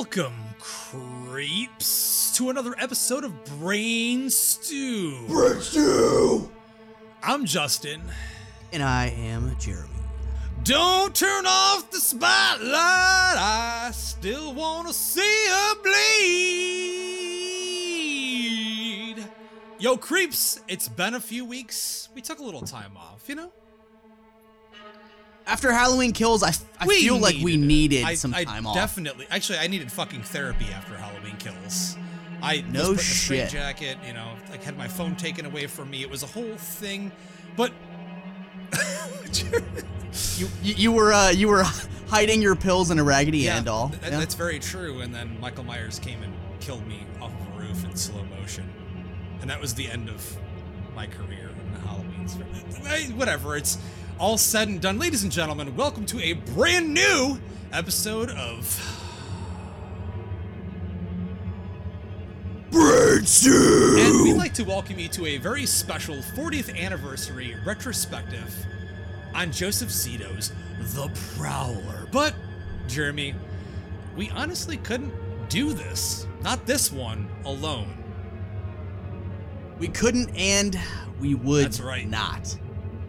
Welcome, creeps, to another episode of Brain Stew. Brain Stew! I'm Justin. And I am Jeremy. Don't turn off the spotlight. I still want to see her bleed. Yo, creeps, it's been a few weeks. We took a little time off, you know? After Halloween Kills, I, I We feel like we needed I, some I time off. Definitely. Actually, I needed fucking therapy after Halloween Kills. I No was in a shit. jacket, you know, like had my phone taken away from me. It was a whole thing. But You, you, you were uh, you were hiding your pills in a Raggedy Ann doll. th- Yeah. that's very true. And then Michael Myers came and killed me off of a roof in slow motion, and that was the end of my career in the Halloween. Whatever. It's all said and done, ladies and gentlemen. Welcome to a brand new episode of Brain Stew! And we'd like to welcome you to a very special 40th anniversary retrospective on Joseph Zito's The Prowler. But, Jeremy, we honestly couldn't do this. Not this one alone. we couldn't and we would That's right. not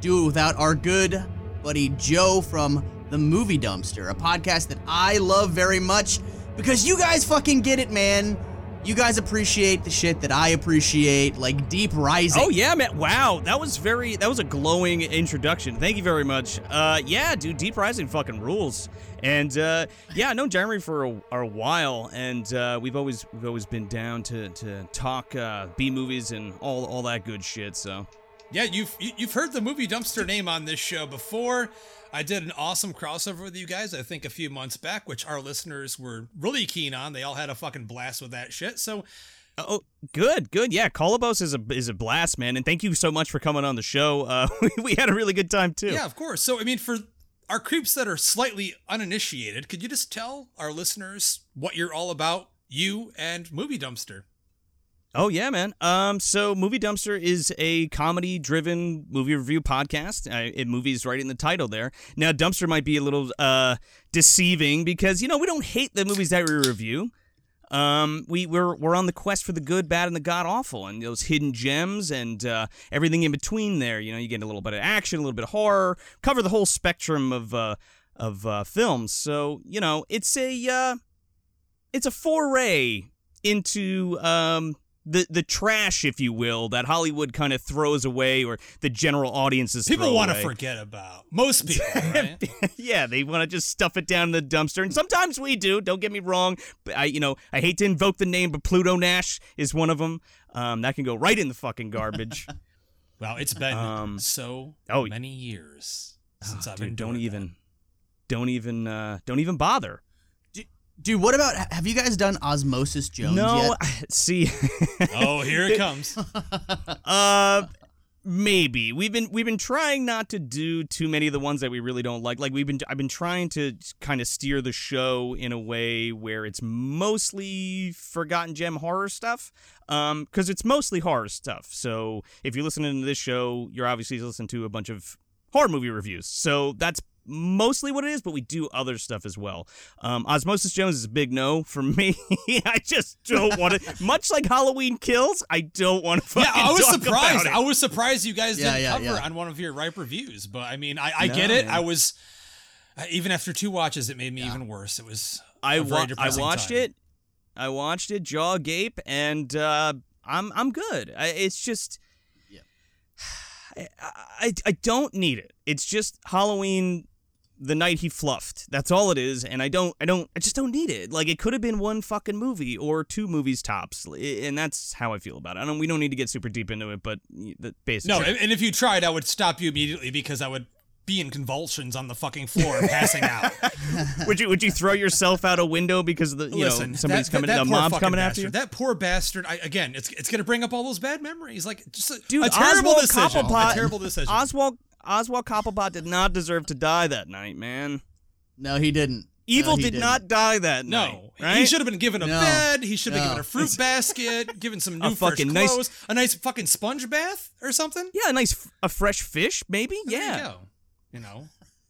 do it without our good buddy Joe from the Movie Dumpster, a podcast that I love very much because you guys fucking get it, man. You guys appreciate the shit that I appreciate, like Deep Rising. Oh yeah, man! Wow, that was very that was a glowing introduction. Thank you very much. Uh, yeah, dude, Deep Rising fucking rules. And uh, yeah, I know Jeremy for a, a while, and uh, we've always we've always been down to to talk uh, B movies and all all that good shit. So Yeah, you've you- you've heard the movie dumpster name on this show before. I did an awesome crossover with you guys, I think a few months back, which our listeners were really keen on. They all had a fucking blast with that shit. So Oh, good, good. Yeah, Kolobos is a is a blast, man, and thank you so much for coming on the show. Uh, we had a really good time too. Yeah, of course. So, I mean, for our creeps that are slightly uninitiated, could you just tell our listeners what you're all about, you and Movie Dumpster? Oh yeah, man. Um, so Movie Dumpster is a comedy-driven movie review podcast. Uh, it movies right in the title there. Now, Dumpster might be a little uh deceiving because you know we don't hate the movies that we review. Um, we we're we're on the quest for the good, bad, and the god awful, and those hidden gems and uh, everything in between there. You know, you get a little bit of action, a little bit of horror, cover the whole spectrum of uh, of uh, films. So you know, it's a uh, it's a foray into um the the trash, if you will, that Hollywood kind of throws away, or the general audiences. People want to forget about. Most people, right? yeah, they want to just stuff it down in the dumpster, and sometimes we do. Don't get me wrong, but I, you know, I hate to invoke the name, but Pluto Nash is one of them. Um, that can go right in the fucking garbage. wow, it's been Um, so oh, many years since I've Dude, been don't even, don't even, uh, don't even bother. Dude, what about have you guys done Osmosis Jones no, yet? see. Oh, here it comes. Uh maybe. We've been we've been trying not to do too many of the ones that we really don't like. Like we've been I've been trying to kind of steer the show in a way where it's mostly forgotten gem horror stuff. Um cuz it's mostly horror stuff. So if you're listening to this show, you're obviously listening to a bunch of horror movie reviews. So that's mostly what it is, but we do other stuff as well. Um, Osmosis Jones is a big no for me. I just don't want to. Much like Halloween Kills, I don't want to. yeah, I was talk surprised. I was surprised you guys Yeah, didn't yeah, cover yeah. on one of your ripe reviews. But I mean, I, I No, get it. man. I was uh, even after two watches, it made me even worse. It was I, a very wa- I watched time. it. I watched it, jaw agape, and uh, I'm I'm good. I, it's just. Yeah. I, I I don't need it. It's just Halloween the night he fluffed. That's all it is, and I don't I don't I just don't need it. Like it could have been one fucking movie or two movies tops, and that's how I feel about it. I don't we don't need to get super deep into it, but the basic No, and and if you tried, I would stop you immediately because I would be in convulsions on the fucking floor, passing out. would you would you throw yourself out a window because the you Listen, know somebody's that, coming that, the that poor mob's coming bastard, after you? That poor bastard. I, again, it's it's gonna bring up all those bad memories. Like just a, Dude, a terrible Oswald decision. Cobblepot- A terrible decision. Oswald Oswald Cobblepot did not deserve to die that night, man. No, he didn't. Evil No, he did didn't. not die that no, night. Right? he should have been given a No. bed. He should have been given a fruit basket, given some A new fresh fucking nice- clothes, a nice fucking sponge bath or something. Yeah, a nice, f- a fresh fish, maybe. There yeah. you go. You know,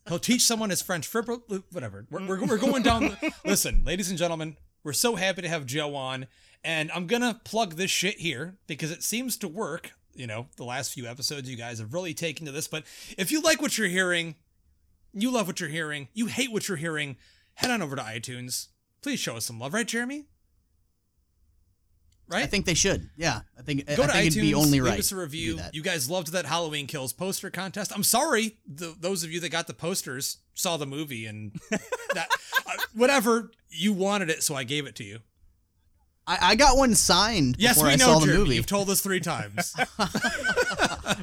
he'll teach someone his French. Fripper, whatever. We're, we're, we're going down. The, listen, ladies and gentlemen, We're so happy to have Joe on. And I'm going to plug this shit here because it seems to work. You know, the last few episodes you guys have really taken to this. But if you like what you're hearing, you love what you're hearing, you hate what you're hearing, head on over to iTunes. Please show us some love, right, Jeremy? Right? I think they should. Yeah, I think Go I to think iTunes, it'd be only leave right. us a review. You guys loved that Halloween Kills poster contest. I'm sorry, the, those of you that got the posters saw the movie and that uh, whatever you wanted it, so I gave it to you. I, I got one signed Yes, before we I know, saw the Jeremy. movie. You've told us three times.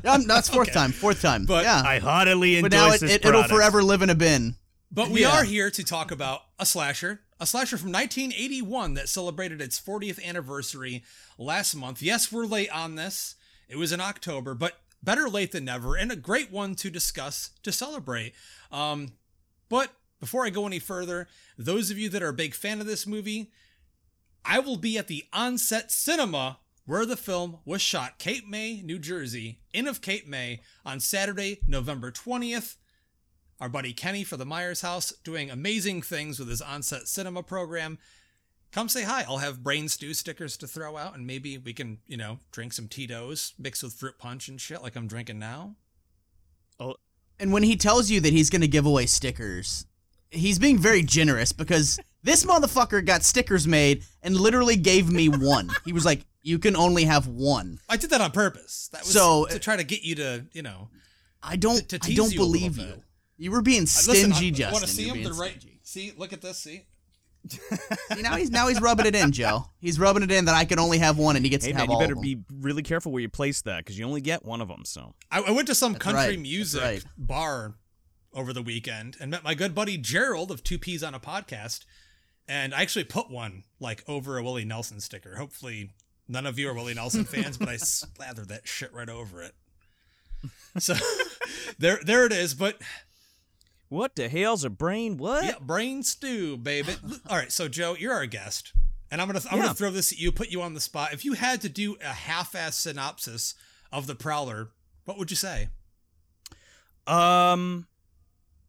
Um, that's fourth Okay. time. Fourth time. But yeah. I heartily but endorse now it, it, it'll forever live in a bin. But we Yeah. are here to talk about a slasher, a slasher from 1981 that celebrated its 40th anniversary last month. Yes, we're late on this. It was in October, but better late than never, and a great one to discuss to celebrate. Um, but before I go any further, those of you that are a big fan of this movie, I will be at the Onset Cinema where the film was shot, Cape May, New Jersey, Inn of Cape May, on Saturday, November 20th our buddy Kenny for the Myers House doing amazing things with his onset cinema program. Come say hi. I'll have brain stew stickers to throw out, and maybe we can, you know, drink some Tito's mixed with fruit punch and shit like I'm drinking now. Oh, and when he tells you that he's going to give away stickers, he's being very generous because this motherfucker got stickers made and literally gave me one. He was like, "You can only have one." I did that on purpose. That was So- to try to get you to, you know, I don't. To- to I don't you a little believe bit. you. You were being uh, Listen, stingy, I, Justin. Want to see You're him? being They're right. stingy. See, look at this. See, See, now he's now he's rubbing it in, Joe. He's rubbing it in that I can only have one, and he gets Hey to man, have you better of them. be really careful where you place that because you only get one of them. So I, I went to some That's country right. Music right. bar over the weekend and met my good buddy Gerald of Two Peas on a Podcast, and I actually put one like over a Willie Nelson sticker. Hopefully, none of you are Willie Nelson fans, but I slathered that shit right over it. So there, there it is. But what the hell's a brain? What? yeah, brain stew, baby. All right, so Joe, you're our guest, and I'm gonna I'm Yeah. gonna throw this at you, put you on the spot. If you had to do a half-ass synopsis of the Prowler, what would you say? Um,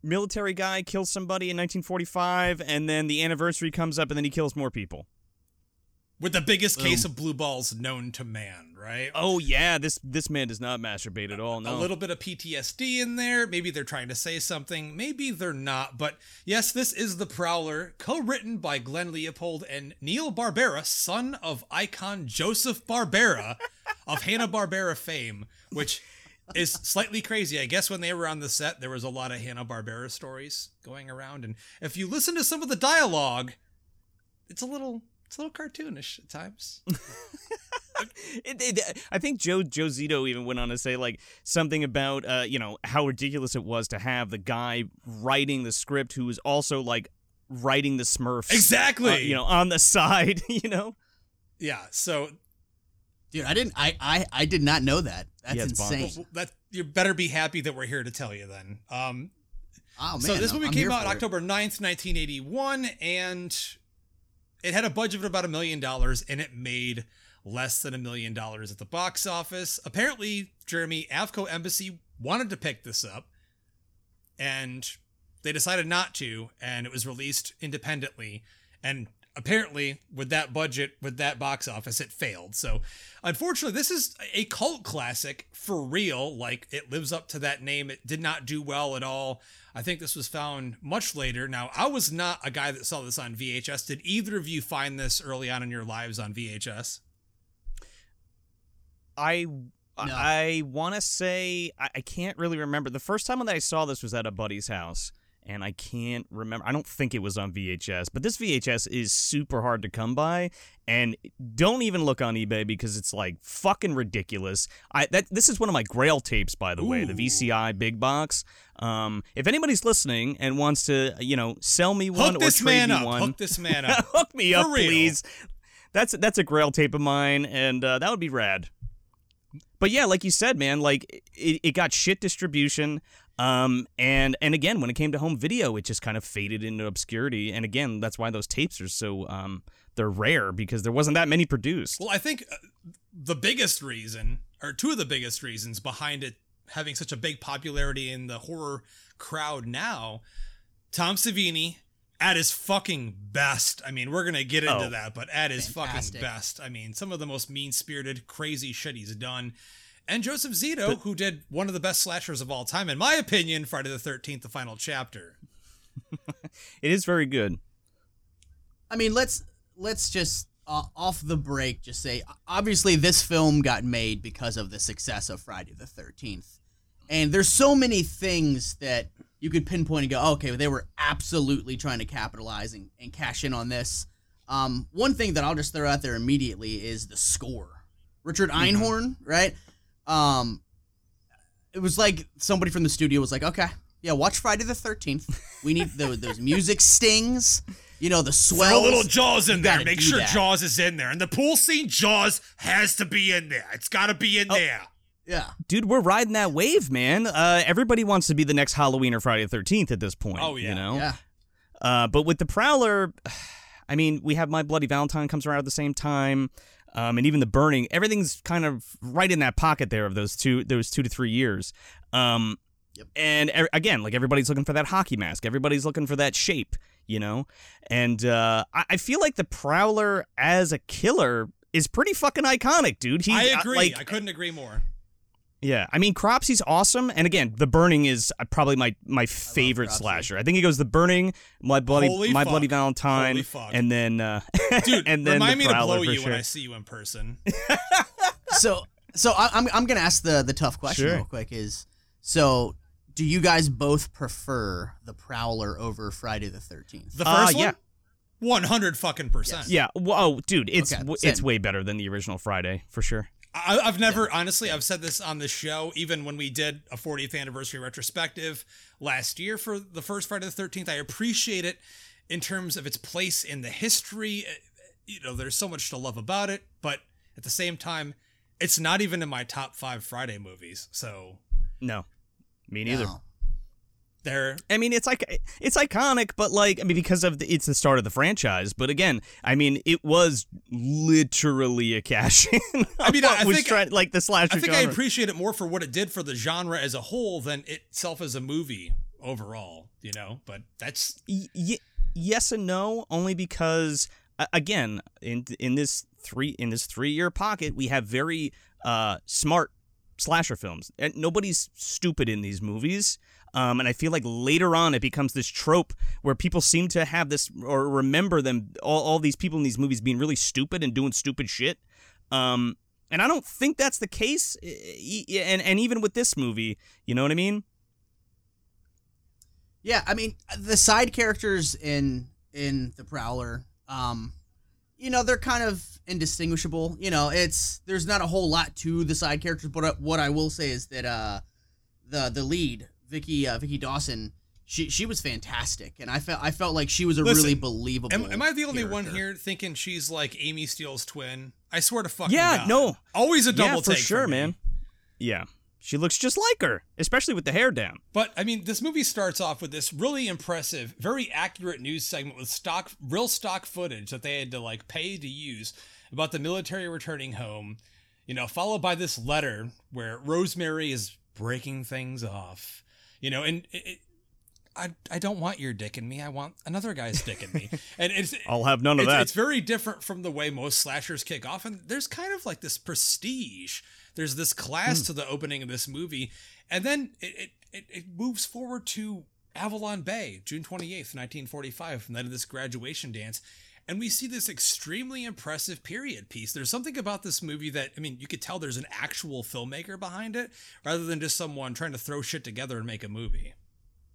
military guy kills somebody in 1945, and then the anniversary comes up, and then he kills more people. With the biggest Boom. case of blue balls known to man, right? Oh yeah, this this man does not masturbate at all. No. A little bit of PTSD in there. Maybe they're trying to say something. Maybe they're not. But yes, this is The Prowler, co written by Glenn Leopold and Neil Barbera, son of icon Joseph Barbera of Hanna-Barbera fame, which is slightly crazy. I guess when they were on the set, there was a lot of Hanna-Barbera stories going around. And if you listen to some of the dialogue, it's a little. It's a little cartoonish at times. It, it, I think Joe Joe Zito even went on to say like something about uh, you know how ridiculous it was to have the guy writing the script who was also like writing the Smurfs Exactly. uh, you know on the side you know Yeah. So Dude, I didn't. I I I did not know that. That's Yeah, insane. Well, that you better be happy that we're here to tell you then. Um, Oh man. so this movie I'm came out for. October 9th, 1981, and it had a budget of about a million dollars, and it made less than a million dollars at the box office. Apparently, Jeremy Avco Embassy wanted to pick this up, and they decided not to, and it was released independently. And apparently, with that budget, with that box office, it failed. So, unfortunately, this is a cult classic for real. Like, it lives up to that name. It did not do well at all. I think this was found much later. Now, I was not a guy that saw this on VHS. Did either of you find this early on in your lives on VHS? I I want to say I, I can't really remember the first time that I saw this was at a buddy's house. And I can't remember. I don't think it was on VHS, but this VHS is super hard to come by. And don't even look on eBay because it's like fucking ridiculous. I that this is one of my Grail tapes, by the way, the VCI big box. Um, if anybody's listening and wants to, you know, sell me one Hook or this trade man me up. one, Hook this man up. hook me For up, real. please. That's that's a Grail tape of mine, and uh, that would be rad. But yeah, like you said, man, like it, it got shit distribution. Um, and and again, when it came to home video, it just kind of faded into obscurity. And again, that's why those tapes are so um they're rare because there wasn't that many produced. Well, I think uh, the biggest reason, or two of the biggest reasons behind it having such a big popularity in the horror crowd now, Tom Savini at his fucking best. I mean, we're gonna get into Oh. that, but at his Fantastic. fucking best. I mean, some of the most mean spirited, crazy shit he's done. And Joseph Zito, who did one of the best slashers of all time, in my opinion, Friday the Thirteenth, the final chapter. It is very good. I mean, let's let's just uh, off the break just say obviously this film got made because of the success of Friday the 13th. And there's so many things that you could pinpoint and go, okay, they were absolutely trying to capitalize and, and cash in on this. Um, one thing that I'll just throw out there immediately is the score. Richard Einhorn, right? Um, it was like somebody from the studio was like, okay, yeah, watch Friday the 13th. We need those, those music stings, you know, the swells. Throw a little Jaws in there. Make sure that. Jaws is in there. And the pool scene, Jaws has to be in there. It's got to be Oh. in there. Yeah. Dude, we're riding that wave, man. Uh, everybody wants to be the next Halloween or Friday the 13th at this point. Oh, yeah. You know? Yeah. Uh, but with the Prowler, I mean, we have My Bloody Valentine comes around at the same time, um, and even the Burning. Everything's kind of right in that pocket there of those two, those two to three years. Um, Yep. And e- again, like everybody's looking for that hockey mask. Everybody's looking for that shape, you know. And uh, I-, I feel like the Prowler as a killer is pretty fucking iconic, dude. He, I uh, agree. like, I couldn't agree more. Yeah, I mean Cropsy's awesome, and again, The Burning is uh, probably my my favorite Cropsy. slasher. I think it goes The Burning, My Bloody Holy My fuck. Bloody Valentine, and then uh, Dude, and then remind the me to blow you sure. when I see you in person. So so I, I'm I'm gonna ask the the tough question Sure. real quick is so do you guys both prefer the Prowler over Friday the Thirteenth? The Uh, first yeah. one? 100 fucking percent. Yeah, whoa, dude, it's Okay, w- it's way better than the original Friday for sure. I, I've never, honestly, I've said this on the show, even when we did a 40th anniversary retrospective last year for the first Friday the 13th. I appreciate it in terms of its place in the history. Uh, You know, there's so much to love about it, but at the same time, it's not even in my top five Friday movies. So No, me neither. No. There, I mean, it's like it's iconic, but like I mean, because of the, it's the start of the franchise. But again, I mean, it was literally a cash in. I mean, I was think- trying, like the slasher. I think I appreciate it more for what it did for the genre as a whole than itself as a movie overall, you know, but that's Y- y- yes and no, only because uh, again, in in this three in this three year pocket, we have very uh, smart slasher films, and nobody's stupid in these movies. Um, and I feel like later on it becomes this trope where people seem to have this or remember them all, all these people in these movies being really stupid and doing stupid shit. Um, and I don't think that's the case. E- e- And and even with this movie, you know what I mean? Yeah, I mean the side characters in in the Prowler, um, you know, they're kind of indistinguishable. You know, it's there's not a whole lot to the side characters, but uh, what I will say is that uh, the the lead, Vicky uh, Vicky Dawson, she she was fantastic, and I felt I felt like she was a Listen, really believable. Am, am I the only one here thinking she's like Amy Steel's twin? I swear to fucking Yeah, God. no. Always a double yeah, for take sure, me. man. Yeah, she looks just like her, especially with the hair down. But I mean, this movie starts off with this really impressive, very accurate news segment with stock, real stock footage that they had to like pay to use about the military returning home. You know, followed by this letter where Rosemary is breaking things off. You know, and it, it, I I don't want your dick in me. I want another guy's dick in me. And it's I'll have none of that. it's very different from the way most slashers kick off, and there's kind of like this prestige. There's this Hmm. class to the opening of this movie, and then it, it, it, it moves forward to Avalon Bay, June 28th, 1945, and then this graduation dance. And we see this extremely impressive period piece. There's something about this movie that, I mean, you could tell there's an actual filmmaker behind it rather than just someone trying to throw shit together and make a movie.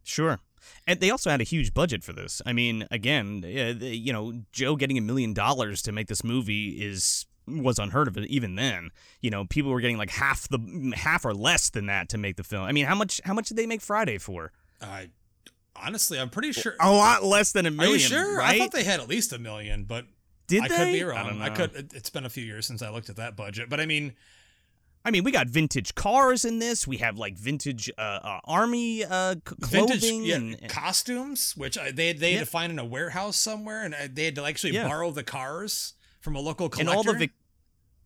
Sure. And they also had a huge budget for this. I mean, again, you know, Joe getting a million dollars to make this movie is was unheard of even then. You know, people were getting like half the half or less than that to make the film. I mean, how much how much did they make Friday for? I honestly, I'm pretty sure. A lot less than a million. Are million. you sure? Right? I thought they had at least a million, but did I they? could be wrong. I, don't I, could. it- It's been a few years since I looked at that budget, but I mean, I mean, we got vintage cars in this. We have like vintage uh, uh, army uh, c- vintage clothing. yeah, and, costumes, which I, they they had to find in a warehouse somewhere, and they had to actually Yeah. borrow the cars from a local and collector. all the Vic-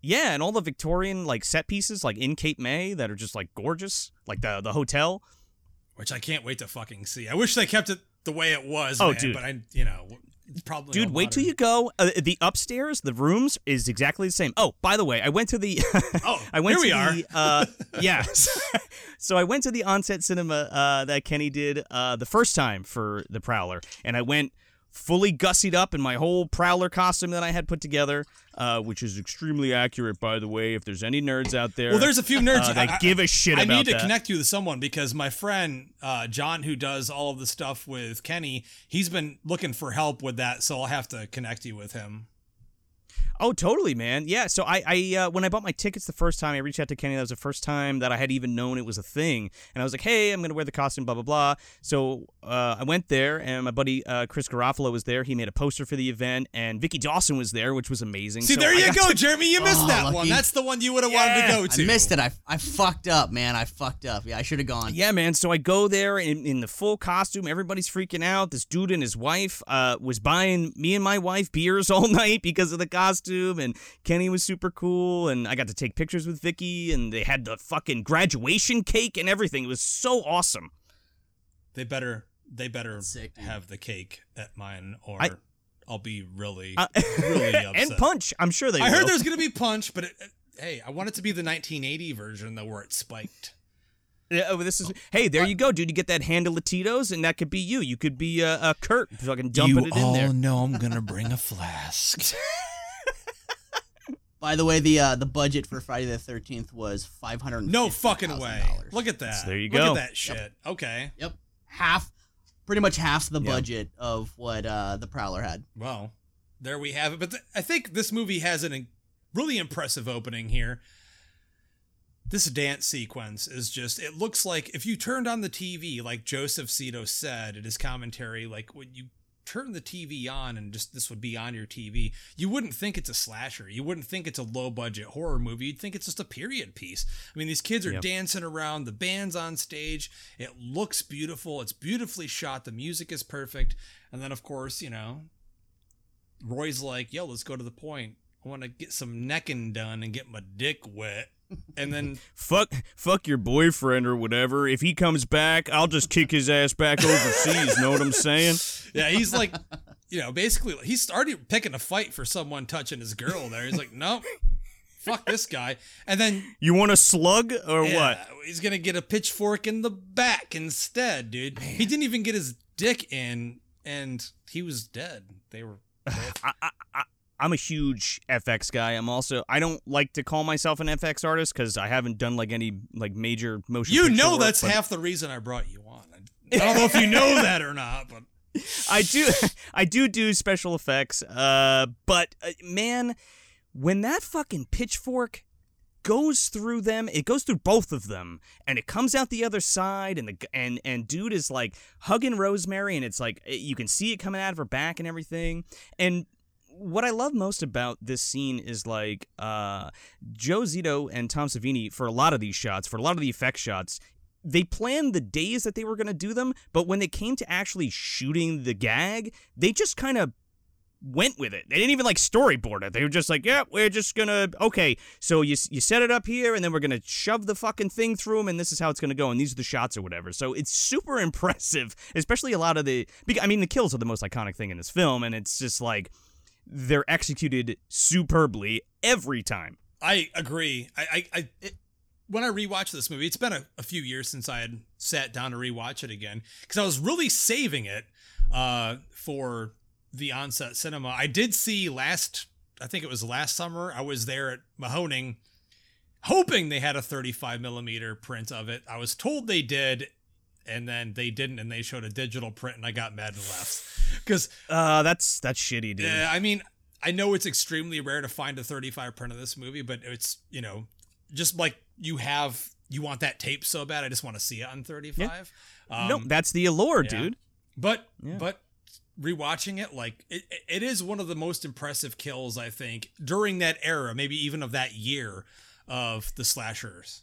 yeah, and all the Victorian like set pieces like in Cape May that are just like gorgeous, like the the hotel. Which I can't wait to fucking see. I wish they kept it the way it was. Oh, man, dude. but I, you know, probably Dude, wait till you go. Uh, the upstairs, the rooms is exactly the same. Oh, by the way, I went to the. Oh, I went here to we the. Uh, yeah. so I went to the onset cinema uh, that Kenny did uh, the first time for the Prowler, and I went fully gussied up in my whole Prowler costume that I had put together, uh, which is extremely accurate, by the way. If there's any nerds out there, Well, there's a few nerds uh, that I- give a shit I need to that. connect you with someone because my friend uh, John, who does all of the stuff with Kenny, he's been looking for help with that. So I'll have to connect you with him. Oh, totally, man. Yeah. So I, I uh, when I bought my tickets the first time, I reached out to Kenny. That was the first time that I had even known it was a thing, and I was like, "Hey, I'm gonna wear the costume." Blah blah blah. So uh, I went there, and my buddy uh, Chris Garofalo was there. He made a poster for the event, and Vicky Dawson was there, which was amazing. See, So there I you go, to- Jeremy. You missed Oh, that lucky. one. That's the one you would have wanted to go to. I missed it. I, I fucked up, man. I fucked up. Yeah, I should have gone. Yeah, man. So I go there in, in the full costume. Everybody's freaking out. This dude and his wife uh, was buying me and my wife beers all night because of the costume, and Kenny was super cool. And I got to take pictures with Vicky, and they had the fucking graduation cake and everything. It was so awesome. They better, they better sick, have the cake at mine, or I- I, will be really, Uh, really upset. and punch. I'm sure they. I heard there's gonna be punch, but it, hey, I want it to be the 1980 version though, where it spiked. Yeah, oh, this is. Hey, there you go, dude. You get that handle of Tito's, and that could be you. You could be a uh, uh, Kurt, fucking dumping it in there. know I'm gonna bring a flask. By the way, the uh, the budget for Friday the Thirteenth was five hundred. No fucking way. Look at that. So there you go. Look at that shit. Okay. Yep. Half, pretty much half the Yeah. budget of what uh, the Prowler had. Well, there we have it. But th- I think this movie has an in- really impressive opening here. This dance sequence is just, it looks like if you turned on the TV, like Joseph Zito said in his commentary, like when you turn the TV on and just this would be on your TV, you wouldn't think it's a slasher. You wouldn't think it's a low budget horror movie. You'd think it's just a period piece. I mean, these kids are Yep. dancing around, the band's on stage. It looks beautiful. It's beautifully shot. The music is perfect. And then, of course, you know, Roy's like, yo, let's go to the point. I want to get some necking done and get my dick wet. And then, Fuck, fuck your boyfriend or whatever. If he comes back, I'll just kick his ass back overseas. know what I'm saying? yeah, he's like, you know, basically, he started picking a fight for someone touching his girl there. He's like, nope, fuck this guy. And then, You want a slug or yeah, what? He's going to get a pitchfork in the back instead, dude. He didn't even get his dick in, and he was dead. They were. both- I'm a huge FX guy. I'm also I don't like to call myself an FX artist because I haven't done like any like major motion. you know work, that's half the reason I brought you on. I I don't know if you know that or not, but I do I do do special effects. Uh, but uh, man, when that fucking pitchfork goes through them, it goes through both of them, and it comes out the other side, and the and and dude is like hugging Rosemary, and it's like you can see it coming out of her back and everything, and. What I love most about this scene is like uh, Joe Zito and Tom Savini for a lot of these shots, for a lot of the effect shots, they planned the days that they were going to do them, but when they came to actually shooting the gag, they just kind of went with it. They didn't even like storyboard it. They were just like, "Yeah, we're just gonna okay." So you you set it up here, and then we're gonna shove the fucking thing through them, and this is how it's gonna go, and these are the shots or whatever. So it's super impressive, especially a lot of the. I mean, the kills are the most iconic thing in this film, and it's just like they're executed superbly every time. I agree. I, I, I it, when I rewatched this movie, it's been a, a few years since I had sat down to rewatch it again because I was really saving it uh, for the onset cinema. I did see last, I think it was last summer. I was there at Mahoning, hoping they had a 35 millimeter print of it. I was told they did, and then they didn't, and they showed a digital print, and I got mad and left because Uh, that's that's shitty, dude. yeah, I mean, I know it's extremely rare to find a 35 print of this movie, but it's, you know, just like you have, you want that tape so bad, I just want to see it on 35. Um, no, that's the allure, yeah. dude. But, Yeah. but rewatching it, like, it, it is one of the most impressive kills, I think, during that era, maybe even of that year of the slashers.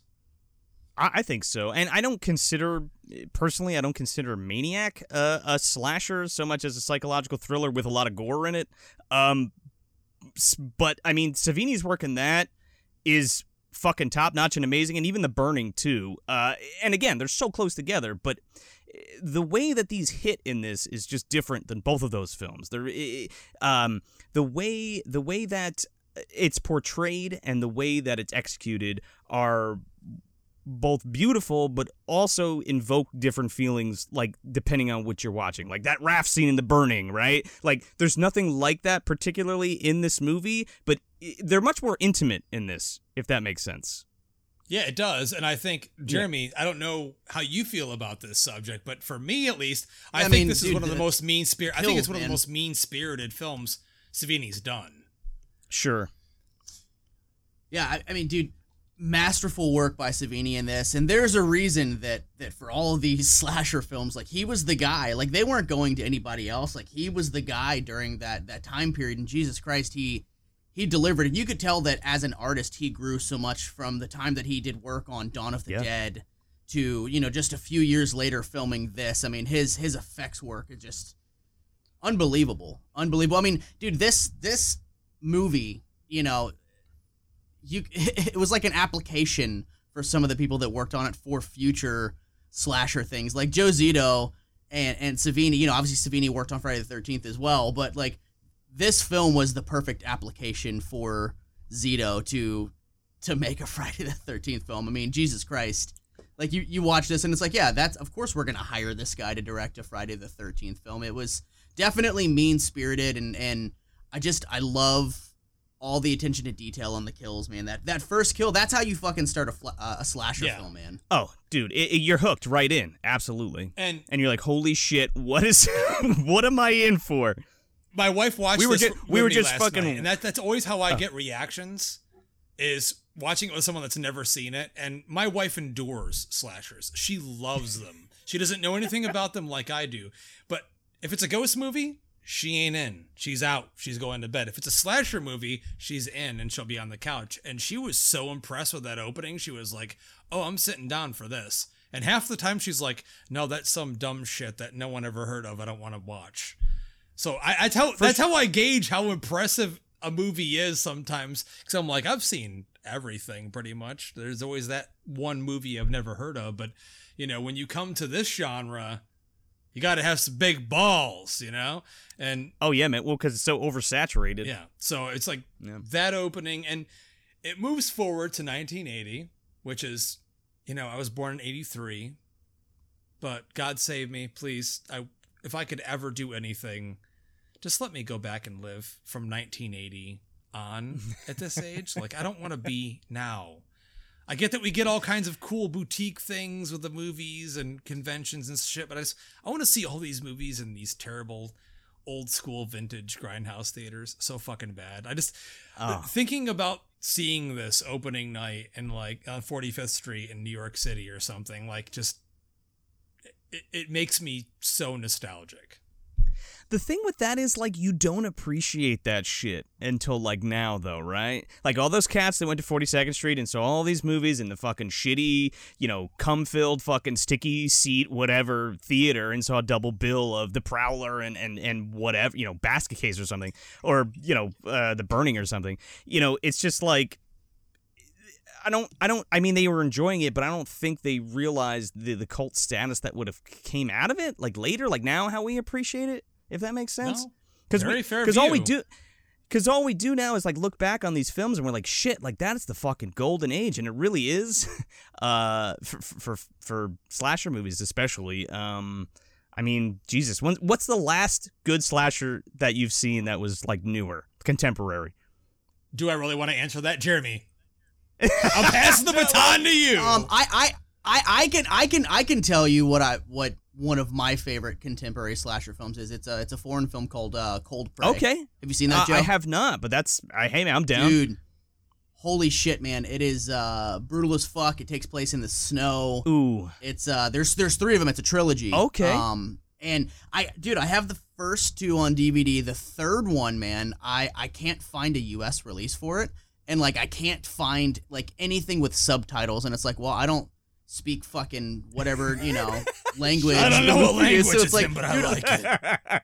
I, I think so, and I don't consider personally. I don't consider Maniac uh, a slasher so much as a psychological thriller with a lot of gore in it. Um, but I mean, Savini's work in that is fucking top notch and amazing, and even The Burning too. Uh, and again, they're so close together, but the way that these hit in this is just different than both of those films. There, um, the way the way that it's portrayed and the way that it's executed are both beautiful but also invoke different feelings like depending on what you're watching like that raft scene in the burning right like there's nothing like that particularly in this movie but they're much more intimate in this if that makes sense yeah, it does. And I think, Jeremy, yeah. I don't know how you feel about this subject, but for me at least, I, I think mean, this dude, is one of the most mean spirit. I think it's one man. of the most mean spirited films Savini's done. Sure. Yeah, I, I, mean, dude, masterful work by Savini in this, and there's a reason that that for all of these slasher films, like he was the guy. Like they weren't going to anybody else. Like he was the guy during that that time period. And Jesus Christ, he he delivered. And you could tell that as an artist, he grew so much from the time that he did work on Dawn of the yeah. Dead to you know just a few years later filming this. I mean, his his effects work is just unbelievable, unbelievable. I mean, dude, this this movie, you know, you it was like an application for some of the people that worked on it for future slasher things, like Joe Zito and and Savini. You know, obviously Savini worked on Friday the Thirteenth as well, but like this film was the perfect application for Zito to to make a Friday the Thirteenth film. I mean, Jesus Christ. Like you, you watch this and it's like, yeah, that's of course we're gonna hire this guy to direct a Friday the Thirteenth film. It was definitely mean spirited and and I just I love all the attention to detail on the kills, man. That that first kill, that's how you fucking start a, fl- uh, a slasher yeah. film, man. Oh, dude, it, it, you're hooked right in, absolutely. And and you're like, holy shit, what is, what am I in for? my wife watched. We were just we were just fucking, night, and that that's always how I uh, get reactions. Is watching it with someone that's never seen it, and my wife endures slashers. She loves them. She doesn't know anything about them like I do. But if it's a ghost movie, she ain't in. She's out. She's going to bed. If it's a slasher movie, she's in and she'll be on the couch. And she was so impressed with that opening. She was like, "Oh, I'm sitting down for this." And half the time she's like, "No, that's some dumb shit that no one ever heard of. I don't want to watch." So I, I tell that's how I gauge how impressive a movie is sometimes because I'm like I've seen everything pretty much. There's always that one movie I've never heard of, but you know when you come to this genre, you got to have some big balls, you know. And oh yeah, man. Well, because it's so oversaturated. Yeah. So it's like yeah. that opening, and it moves forward to 1980, which is, you know, I was born in '83, but God save me, please. I if I could ever do anything just let me go back and live from 1980 on at this age. like I don't want to be now. I get that we get all kinds of cool boutique things with the movies and conventions and shit, but I just I want to see all these movies in these terrible old school vintage grindhouse theaters so fucking bad. I just oh. thinking about seeing this opening night in like on 45th Street in New York City or something like just it, it makes me so nostalgic the thing with that is like you don't appreciate that shit until like now though, right? Like all those cats that went to 42nd Street and saw all these movies in the fucking shitty, you know, cum-filled fucking sticky seat whatever theater and saw a double bill of The Prowler and and and whatever, you know, Basket Case or something or, you know, uh, The Burning or something. You know, it's just like I don't I don't I mean they were enjoying it, but I don't think they realized the the cult status that would have came out of it like later, like now how we appreciate it if that makes sense. Because no, because all we do because all we do now is like look back on these films and we're like shit like that's the fucking golden age and it really is uh for for for slasher movies especially um i mean jesus when, what's the last good slasher that you've seen that was like newer contemporary? Do i really want to answer that? Jeremy. I'll pass the baton to you. Um i i I, I can I can I can tell you what I what one of my favorite contemporary slasher films is. It's a it's a foreign film called uh, Cold Prey. Okay, have you seen that? Uh, Joe? I have not, but that's I hey man, I'm down, dude. Holy shit, man! It is uh, brutal as fuck. It takes place in the snow. Ooh, it's uh, there's there's three of them. It's a trilogy. Okay. Um, and I, dude, I have the first two on DVD. The third one, man, I I can't find a U.S. release for it, and like I can't find like anything with subtitles. And it's like, well, I don't speak fucking whatever you know language. I don't know what language so it's, like, in, but I like it.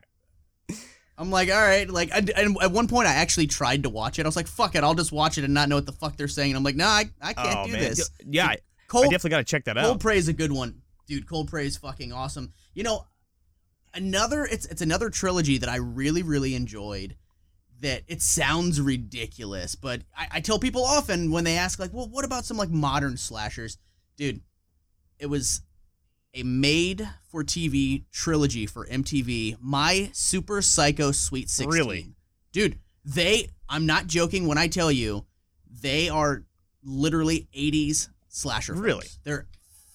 I'm like, all right, like, I, and at one point I actually tried to watch it. I was like, fuck it, I'll just watch it and not know what the fuck they're saying. And I'm like, no, nah, I, I can't oh, do man. this. Yeah, Cold, I definitely got to check that out. Cold Prey is a good one, dude. Cold Prey is fucking awesome. You know, another it's it's another trilogy that I really really enjoyed. That it sounds ridiculous, but I, I tell people often when they ask like, "Well, what about some like modern slashers?" Dude, it was a made for TV trilogy for MTV. My Super Psycho Sweet 16. Really? Dude, they I'm not joking when I tell you they are literally 80s slasher films. Really? They're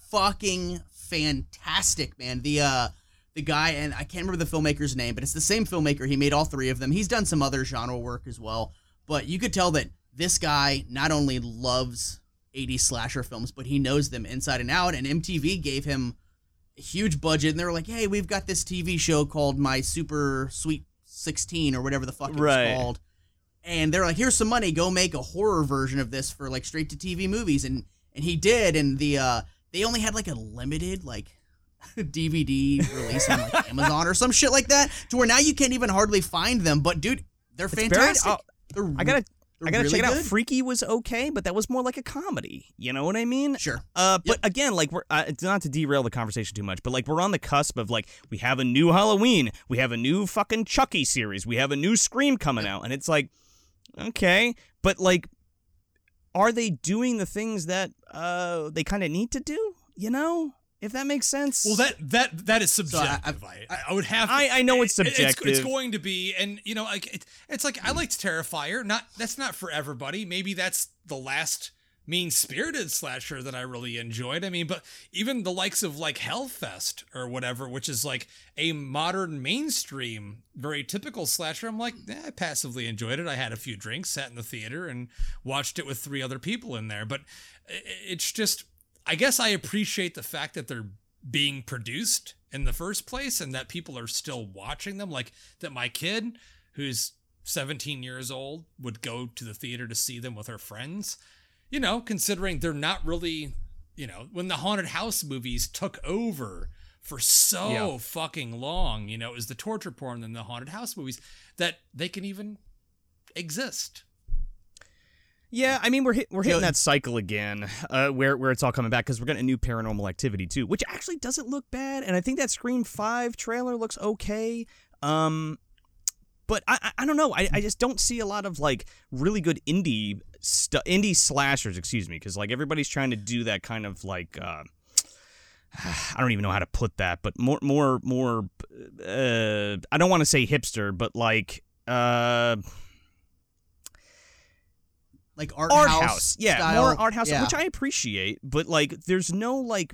fucking fantastic, man. The uh the guy and I can't remember the filmmaker's name, but it's the same filmmaker. He made all three of them. He's done some other genre work as well, but you could tell that this guy not only loves 80s slasher films, but he knows them inside and out and MTV gave him a huge budget and they were like, "Hey, we've got this TV show called My Super Sweet 16 or whatever the fuck it Right. called." And they're like, "Here's some money. Go make a horror version of this for like straight to TV movies." And and he did and the uh they only had like a limited like DVD release on like Amazon or some shit like that to where now you can't even hardly find them, but dude, they're very- fantastic. oh, They're I gotta, I gotta really check it out. Freaky was okay, but that was more like a comedy. You know what I mean? Sure. Uh, but again, like we're uh, not to derail the conversation too much, but like we're on the cusp of like we have a new Halloween, we have a new fucking Chucky series, we have a new Scream coming out, and it's like, okay, but like, are they doing the things that uh they kind of need to do? You know, if that makes sense. Well, that that that is I- subjective. I, I, would have. To, I- I know it's it- It's, it's going to be, and you know, like it, it's like I liked Terrifier. Not that's not for everybody. Maybe that's the last mean spirited slasher that I really enjoyed. I mean, but even the likes of like Hell Fest or whatever, which is like a modern mainstream, very typical slasher, I'm like, eh, I passively enjoyed it. I had a few drinks, sat in the theater, and watched it with three other people in there. But i- it's just, I guess I appreciate the fact that they're being produced in the first place and that people are still watching them. Like that my kid, who's 17 years old, would go to the theater to see them with her friends you know, considering they're not really, you know, when the haunted house movies took over for so Yeah. fucking long, you know, it was the torture porn and the haunted house movies that they can even exist. Yeah, I mean we're hit, we're hitting know- that cycle again, uh, where where it's all coming back because we're getting a new Paranormal Activity too, which actually doesn't look bad, and I think that Scream Five trailer looks okay. Um, but I I, I don't know, I, I just don't see a lot of like really good indie stu- indie slashers, excuse me, because like everybody's trying to do that kind of like. Uh, I don't even know how to put that, but more, more, more. Uh, I don't want to say hipster, but like, uh, like art, art house, house, yeah, style. more art house, Yeah. which I appreciate. But like, there's no like,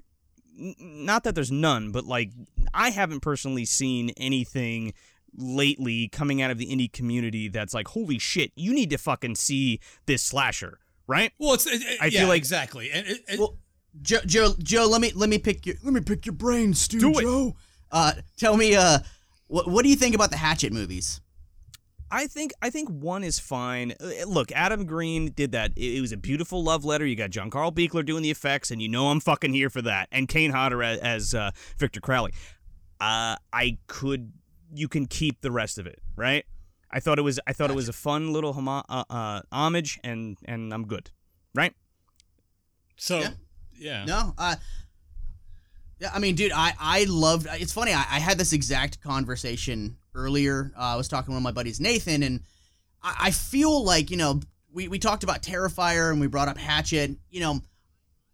n- not that there's none, but like, I haven't personally seen anything lately coming out of the indie community that's like, holy shit, you need to fucking see this slasher, right? Well, it's, it, it- I yeah, feel like- exactly. And it, it- Well, Joe, Joe, Joe, let me let me pick your let me pick your brain, Stu. Do it. Joe. Uh, tell me, uh, what what do you think about the Hatchet movies? I think I think one is fine. Uh, Look, Adam Green did that. It, it was a beautiful love letter. You got John Carl Buechler doing the effects, and you know I'm fucking here for that. And Kane Hodder as, as uh, Victor Crowley. Uh, I could. You can keep the rest of it, right? I thought it was. I thought it was a fun little homo- uh, uh, homage, and and I'm good, right? so, Yeah. yeah. No, uh, yeah, I mean, dude, I I loved. It's funny. I, I had this exact conversation earlier. Uh, I was talking to one of my buddies, Nathan, and I, I feel like you know we we talked about Terrifier and we brought up Hatchet. You know,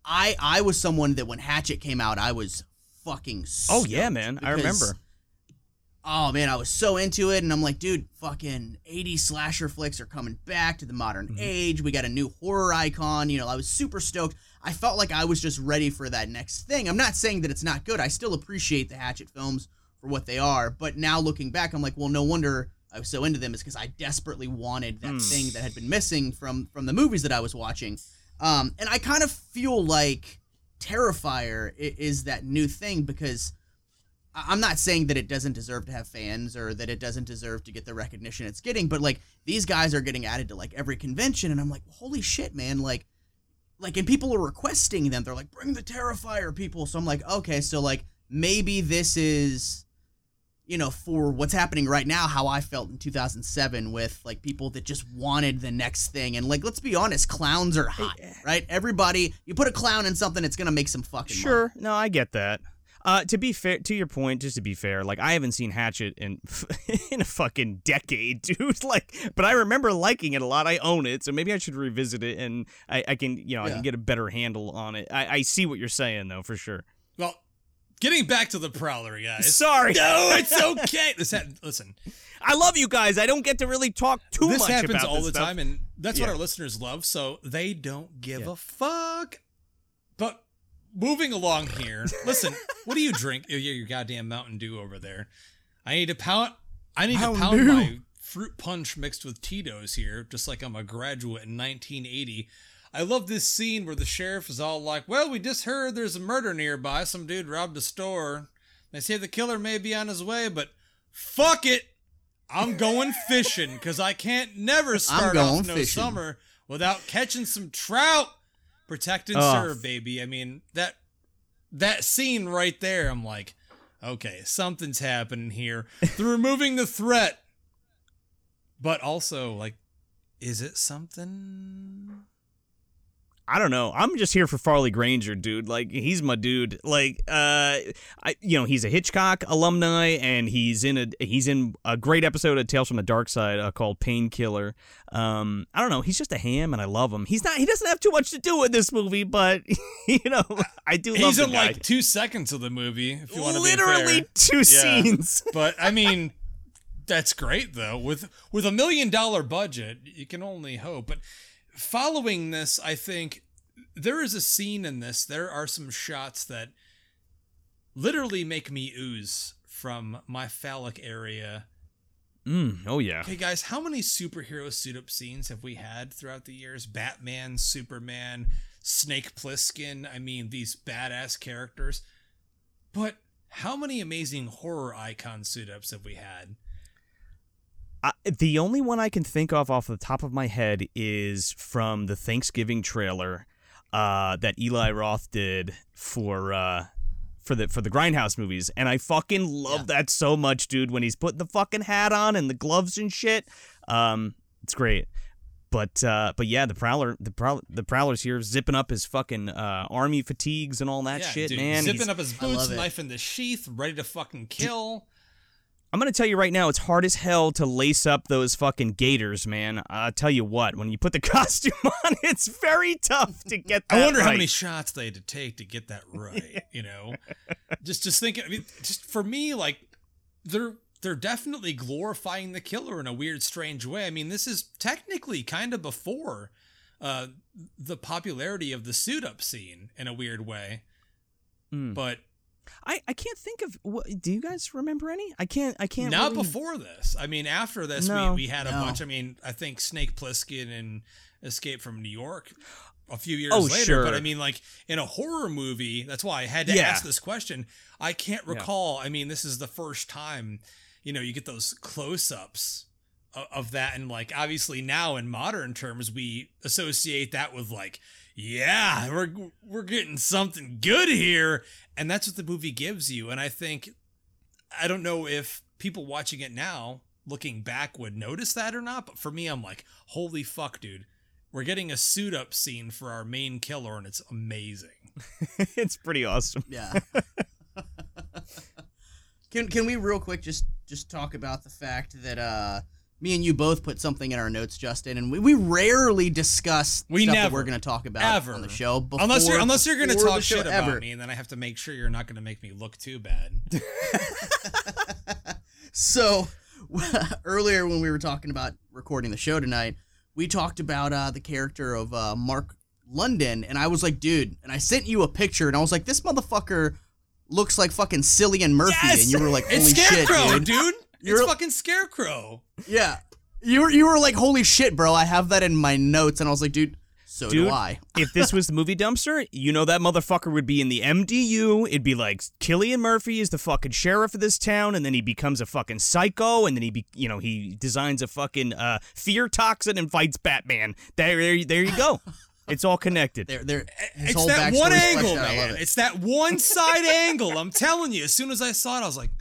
I I was someone that when Hatchet came out, I was fucking. Oh yeah, man, I remember. oh man, I was so into it, and I'm like, dude, fucking 80 slasher flicks are coming back to the modern Mm-hmm. age. We got a new horror icon. You know, I was super stoked. I felt like I was just ready for that next thing. I'm not saying that it's not good. I still appreciate the Hatchet films for what they are, but now looking back, I'm like, well, no wonder I was so into them is because I desperately wanted that Mm. thing that had been missing from from the movies that I was watching. Um, and I kind of feel like Terrifier is that new thing because I'm not saying that it doesn't deserve to have fans or that it doesn't deserve to get the recognition it's getting, but like these guys are getting added to like every convention, and I'm like, holy shit, man! Like, like, and people are requesting them. They're like, bring the Terrifier people. So I'm like, okay, so like maybe this is, you know, for what's happening right now, how I felt in 2007 with like people that just wanted the next thing, and like, let's be honest, clowns are hot, right? Everybody, you put a clown in something, it's gonna make some fucking money. Sure. No, I get that. Uh, to be fair, to your point, just to be fair, like I haven't seen Hatchet in in a fucking decade, dude. Like, but I remember liking it a lot. I own it, so maybe I should revisit it, and I, I can, you know, I can get a better handle on it. I, I see what you're saying, though, for sure. Well, getting back to the Prowler, guys. Sorry, No, it's okay. This ha- listen, I love you guys. I don't get to really talk too this much about this. happens all the stuff. time, and that's what our listeners love. So they don't give Yeah. a fuck. But moving along here, listen. what do you drink? Oh, yeah, your goddamn Mountain Dew over there. I need to pound. I need Mountain to pound Dew. my fruit punch mixed with Tito's here, just like I'm a graduate in 1980. I love this scene where the sheriff is all like, "Well, we just heard there's a murder nearby. Some dude robbed a store. They say the killer may be on his way, but fuck it." I'm going fishing because I can't never start off no fishing. summer without catching some trout. Protect and Oh. serve, baby. I mean that that scene right there. I'm like, okay, something's happening here. They're removing the threat, but also like, is it something? I don't know. I'm just here for Farley Granger, dude. Like he's my dude. Like uh I you know, he's a Hitchcock alumni and he's in a he's in a great episode of Tales from the Dark Side uh, called Painkiller. Um I don't know, he's just a ham and I love him. He's not he doesn't have too much to do in this movie, but you know, I do love He's in guy. like two seconds of the movie. If you want to literally be two Yeah. scenes. but I mean, that's great though. With with a million dollar budget, you can only hope. But following this, I think there is a scene in this. There are some shots that literally make me ooze from my phallic area. Mm, oh yeah. Okay, guys, how many superhero suit up scenes have we had throughout the years? Batman, Superman, Snake Plissken. I mean, these badass characters. But how many amazing horror icon suit ups have we had? I, the only one I can think of off the top of my head is from the Thanksgiving trailer uh, that Eli Roth did for uh, for the for the Grindhouse movies, and I fucking love that so much, dude. When he's putting the fucking hat on and the gloves and shit, um, it's great. But uh, but yeah, the prowler the prowl the prowler's here zipping up his fucking uh, army fatigues and all that yeah, shit, dude, man. Zipping He's- up his boots, knife in the sheath, ready to fucking kill. I'm gonna tell you right now, it's hard as hell to lace up those fucking gaiters, man. I'll tell you what, when you put the costume on, it's very tough to get that I wonder how many shots they had to take to get that right. You know, just just thinking. I mean, just for me, like they're they're definitely glorifying the killer in a weird, strange way. I mean, this is technically kind of before uh, the popularity of the suit up scene in a weird way, Mm. but I, I can't think of. What, do you guys remember any? I can't. I can't. not really- before this. I mean, after this, No. we, we had a No. bunch. I mean, I think Snake Plissken and Escape from New York a few years Oh, later. sure. But I mean, like in a horror movie, that's why I had to Yeah. ask this question. I can't recall. I mean, this is the first time, you know, you get those close ups of, of that. And like, obviously, now in modern terms, we associate that with like, yeah, we're we're getting something good here, and that's what the movie gives you. And I think I don't know if people watching it now, looking back, would notice that or not. But for me, I'm like, holy fuck, dude. We're getting a suit up scene for our main killer, and it's amazing. it's pretty awesome. Yeah. can can we real quick just just talk about the fact that uh me and you both put something in our notes, Justin, and we, we rarely discuss We stuff that we're going to talk about ever. on the show. Before, unless you're unless you're gonna talk shit ever. about me, and then I have to make sure you're not gonna make me look too bad. So earlier when we were talking about recording the show tonight, we talked about uh, the character of uh, Mark London, and I was like, dude, and I sent you a picture, and I was like, this motherfucker looks like fucking Cillian Murphy, Yes! and you were like, holy it's shit, Scarecrow, dude. dude. You're- it's fucking Scarecrow. Yeah, you were you were like, holy shit, bro. I have that in my notes, and I was like, dude, so Dude, do I. if this was the movie dumpster, you know that motherfucker would be in the MDU. It'd be like Cillian Murphy is the fucking sheriff of this town, and then he becomes a fucking psycho, and then he, be, you know, he designs a fucking uh, fear toxin and fights Batman. There, there, there you go. It's all connected. They're, they're, It's that one angle, fleshed out. I love man. it. It's that one side angle. I'm telling you. As soon as I saw it, I was like,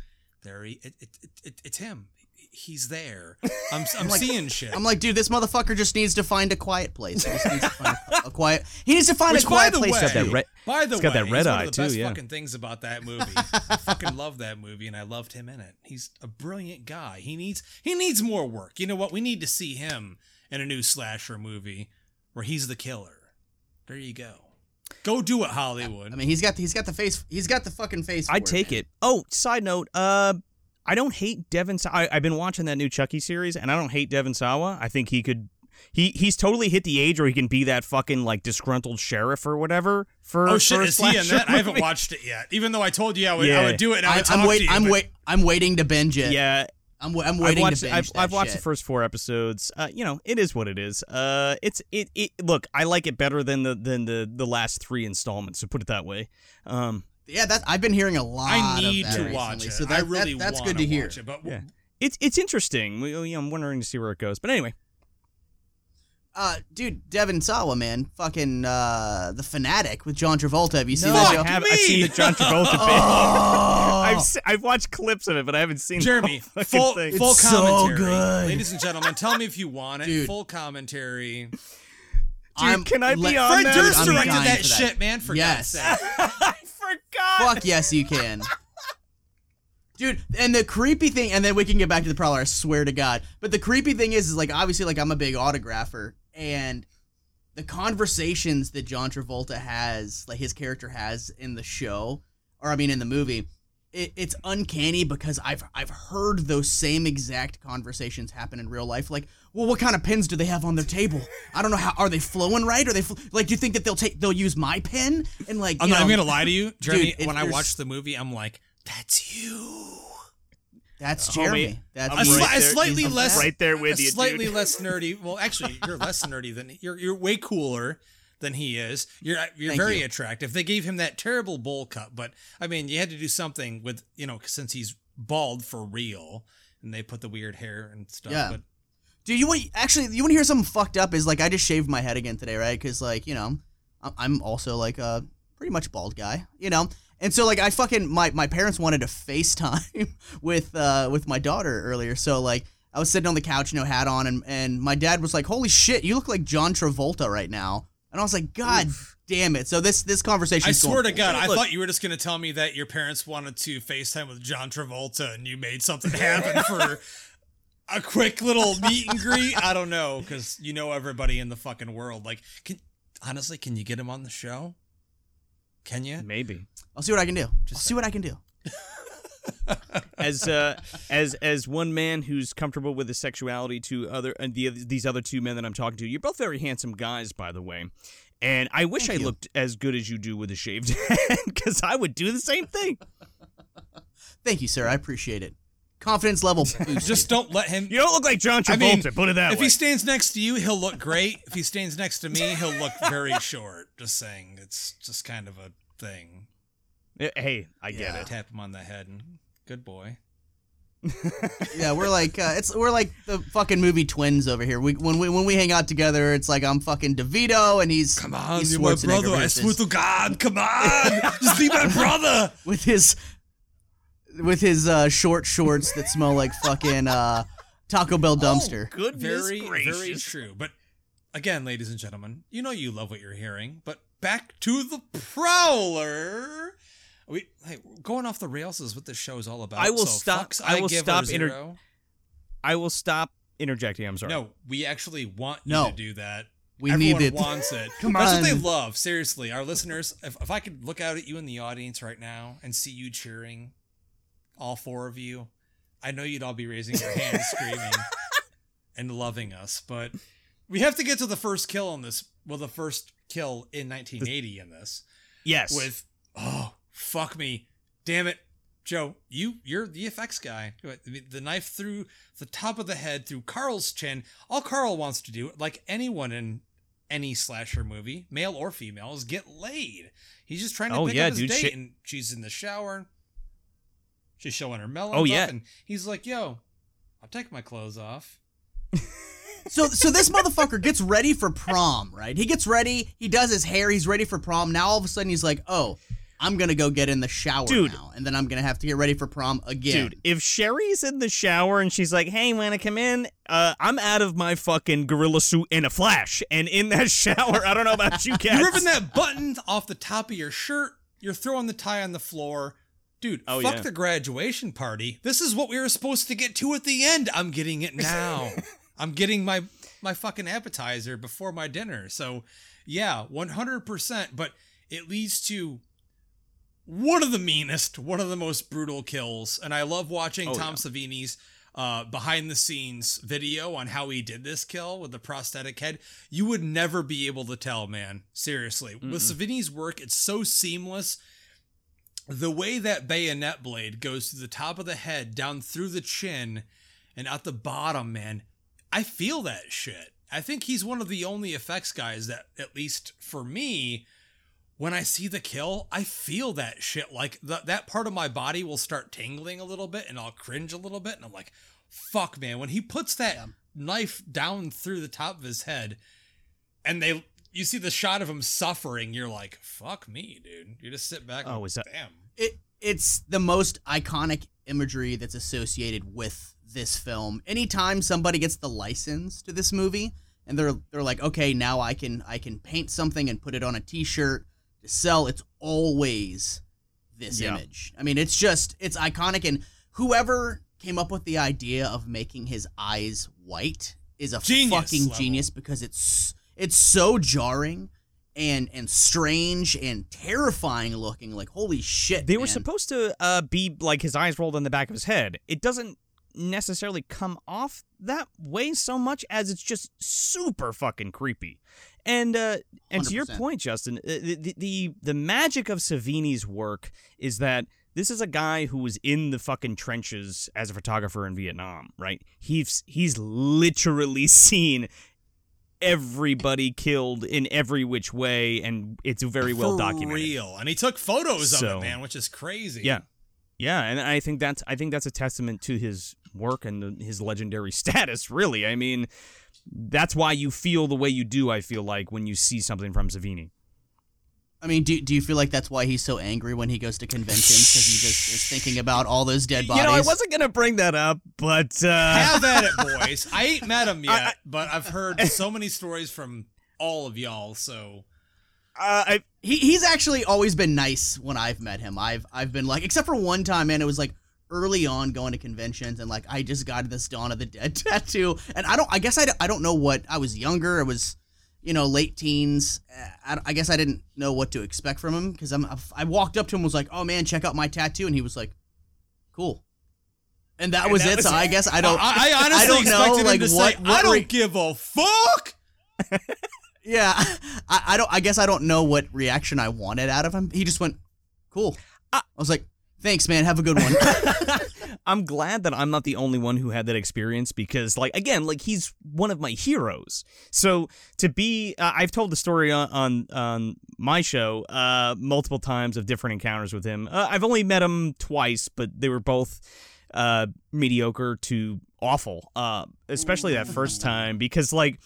there. He, it, it, it, it, it's him. He's there. I'm, I'm seeing shit. I'm like, dude, this motherfucker just needs to find a quiet place. He just needs to find a, a quiet. He needs to find Which, a quiet by the place. way, to got that be. red- by the it's got way, that red he's one eye, of the too, best yeah. fucking things about that movie. I fucking love that movie, and I loved him in it. He's a brilliant guy. He needs he needs more work. You know what? We need to see him in a new slasher movie where he's the killer. There you go. Go do it, Hollywood. I mean, he's got he's got the face. He's got the fucking face. I'd take man. it. Oh, side note, uh, I don't hate Devon. Sa- I, I've been watching that new Chucky series, and I don't hate Devon Sawa. I think he could. He he's totally hit the age where he can be that fucking like disgruntled sheriff or whatever. For oh shit, a is he in slasher that? I haven't watched it yet. Even though I told you I would, I would do it. And I I, would I'm to wait. I'm but- wait. I'm waiting to binge it. Yeah, I'm, wa- I'm I've waiting watched. to binge I've, that I've watched shit. the first four episodes. Uh, you know, it is what it is. Uh, it's it, it. Look, I like it better than the than the the last three installments. To put it that way. Um, Yeah, that I've been hearing a lot. I need of that to recently, watch it. So that, I really that, that's wanna good to hear. watch it, but yeah, it's it's interesting. We, you know, I'm wondering to see where it goes. But anyway, Uh, dude, Devon Sawa, man, fucking uh, the fanatic with John Travolta. Have you seen no, that I show? have. I've seen the John Travolta bit. Oh. I've se- I've watched clips of it, but I haven't seen the Jeremy, whole fucking full thing. full It's so commentary, good. ladies and gentlemen. Tell me if you want it. Dude. Full commentary. Dude, I'm- can I be let- on Fred that? Durst I'm directed dying that that. shit, man. For Yes. God's sake. I forgot. Fuck yes, you can. Dude, and the creepy thing, and then we can get back to the prowler. I swear to God. But the creepy thing is, is like obviously, like I'm a big autographer, and the conversations that John Travolta has, like his character has in the show, or I mean in the movie, it, it's uncanny because I've I've heard those same exact conversations happen in real life. Like, well, what kind of pens do they have on their table? I don't know how. Are they flowing right? Are they fl- like? Do you think that they'll take they'll use my pen and like? I'm not even gonna lie to you, Jeremy. if when I watched the movie, I'm like, "That's you." That's uh, Homie, Jeremy. That's A, I'm sli- right a there- slightly he's less, right there with a you, slightly dude. less nerdy. Well, actually, you're less nerdy than you're. You're way cooler than he is. You're you're Thank very you. attractive. They gave him that terrible bowl cut, but I mean, you had to do something with you know since he's bald for real, and they put the weird hair and stuff. Yeah. But Dude, you want actually you want to hear something fucked up? Is like I just shaved my head again today, right? Because like you know, I'm- I'm also like a pretty much bald guy, you know. And so like I fucking my my parents wanted to FaceTime with uh with my daughter earlier, so like I was sitting on the couch, no hat on, and and my dad was like, "Holy shit, you look like John Travolta right now," and I was like, "God damn it!" So this this conversation. I swear to God, I Look- thought you were just gonna tell me that your parents wanted to FaceTime with John Travolta, and you made something happen for. A quick little meet and greet. I don't know, because you know everybody in the fucking world. Like, can honestly, can you get him on the show? Can you? Maybe. I'll see what I can do. I'll see what I can do. as uh, as as one man who's comfortable with his sexuality to other and the, these other two men that I'm talking to. You're both very handsome guys, by the way. And I wish Thank I you. looked as good as you do with a shaved head, because I would do the same thing. Thank you, sir. I appreciate it. Confidence level boost. Just don't let him. You don't look like John I Travolta. mean, put it that way. if way. he stands next to you, he'll look great. If he stands next to me, he'll look very short. Just saying, it's just kind of a thing. Hey, I get Yeah. it. Tap him on the head and good boy. Yeah, we're like uh, it's we're like the fucking movie twins over here. We when we when we hang out together, it's like I'm fucking DeVito and he's Come on, he's you're my brother. I swear to God, come on, just be my brother. with his with his uh, short shorts that smell like fucking uh, Taco Bell dumpster. Goodness Very, gracious. very true. But again, ladies and gentlemen, you know you love what you're hearing. But back to the Prowler. We hey, going off the rails is what this show is all about. I will so stop- fucks I will stop inter- I will stop interjecting. I'm sorry. No, we actually want you No. to do that. We Everyone need it. wants it. Come on. That's what they love. Seriously, our listeners. If, if I could look out at you in the audience right now and see you cheering, all four of you, I know you'd all be raising your hands, screaming, and loving us. But we have to get to the first kill on this. Well, the first kill in 1980 in this Yes. with oh fuck me, damn it, Joe, you you're the effects guy. The knife through the top of the head through Carl's chin. All Carl wants to do, like anyone in any slasher movie, male or female, is get laid. He's just trying to Oh, pick yeah, up his dude, date, shit. and she's in the shower. She's showing her melons. Oh, up, yeah. and he's like, "Yo, I'll take my clothes off." So so this motherfucker gets ready for prom, right? He gets ready, he does his hair, he's ready for prom. Now all of a sudden he's like, "Oh, I'm gonna go get in the shower Dude. now, and then I'm gonna have to get ready for prom again. Dude, if Sherry's in the shower and she's like, "Hey, wanna come in?" Uh, I'm out of my fucking gorilla suit in a flash, and in that shower, I don't know about you cats. You're ripping that button off the top of your shirt. You're throwing the tie on the floor. Dude, Oh, fuck yeah. the graduation party. This is what we were supposed to get to at the end. I'm getting it now. I'm getting my my fucking appetizer before my dinner. So, yeah, 100%, but it leads to one of the meanest, one of the most brutal kills. And I love watching Oh, Tom yeah. Savini's uh, behind the scenes video on how he did this kill with the prosthetic head. You would never be able to tell, man. Seriously. With Savini's work, it's so seamless. The way that bayonet blade goes to the top of the head, down through the chin, and out the bottom, man, I feel that shit. I think he's one of the only effects guys that, at least for me, when I see the kill, I feel that shit. Like th- that part of my body will start tingling a little bit and I'll cringe a little bit. And I'm like, fuck, man. When he puts that knife down through the top of his head and they, you see the shot of him suffering, you're like, fuck me, dude. You just sit back. Oh, and, is that- damn? it it's the most iconic imagery that's associated with this film. Anytime somebody gets the license to this movie and they're they're like, okay, now I can I can paint something and put it on a T-shirt to sell. It's always this Yeah. image. I mean, it's just it's iconic, and whoever came up with the idea of making his eyes white is a Genius fucking level. genius because it's it's so jarring. And, and strange and terrifying looking like holy shit They were supposed to uh, be like his eyes rolled in the back of his head. It doesn't necessarily come off that way so much as it's just super fucking creepy. And uh, and to your point, Justin, uh, the, the the the magic of Savini's work is that this is a guy who was in the fucking trenches as a photographer in Vietnam, right? He's he's literally seen everybody killed in every which way, and it's very well For documented. real. And he took photos of it, man, which is crazy. Yeah, yeah, and I think that's I think that's a testament to his work and the, his legendary status. Really, I mean, that's why you feel the way you do. I feel like when you see something from Savini. I mean, do, do you feel like that's why he's so angry when he goes to conventions because he just is thinking about all those dead bodies? You know, I wasn't gonna bring that up, but uh, Have at it, boys. I ain't met him yet, I- but I've heard so many stories from all of y'all. So uh, I He, he's actually always been nice when I've met him. I've I've been like, except for one time, man. It was like early on going to conventions, and like I just got this Dawn of the Dead tattoo, and I don't. I guess I, don't- I don't know what I was younger. I was, you know, late teens. I, I guess I didn't know what to expect from him because I'm. I walked up to him and was like, "Oh man, check out my tattoo," and he was like, "Cool." And that was that it. was so I guess I don't. I, I honestly don't know, expected like, to what- say, what "I don't re- give a fuck." Yeah, I, I don't. I guess I don't know what reaction I wanted out of him. He just went, "Cool." I was like, "Thanks, man. Have a good one." I'm glad that I'm not the only one who had that experience because, like, again, like he's one of my heroes. So to be, uh, I've told the story on on, on my show uh, multiple times of different encounters with him. Uh, I've only met him twice, but they were both uh, mediocre to awful. Uh, especially that first time because, like,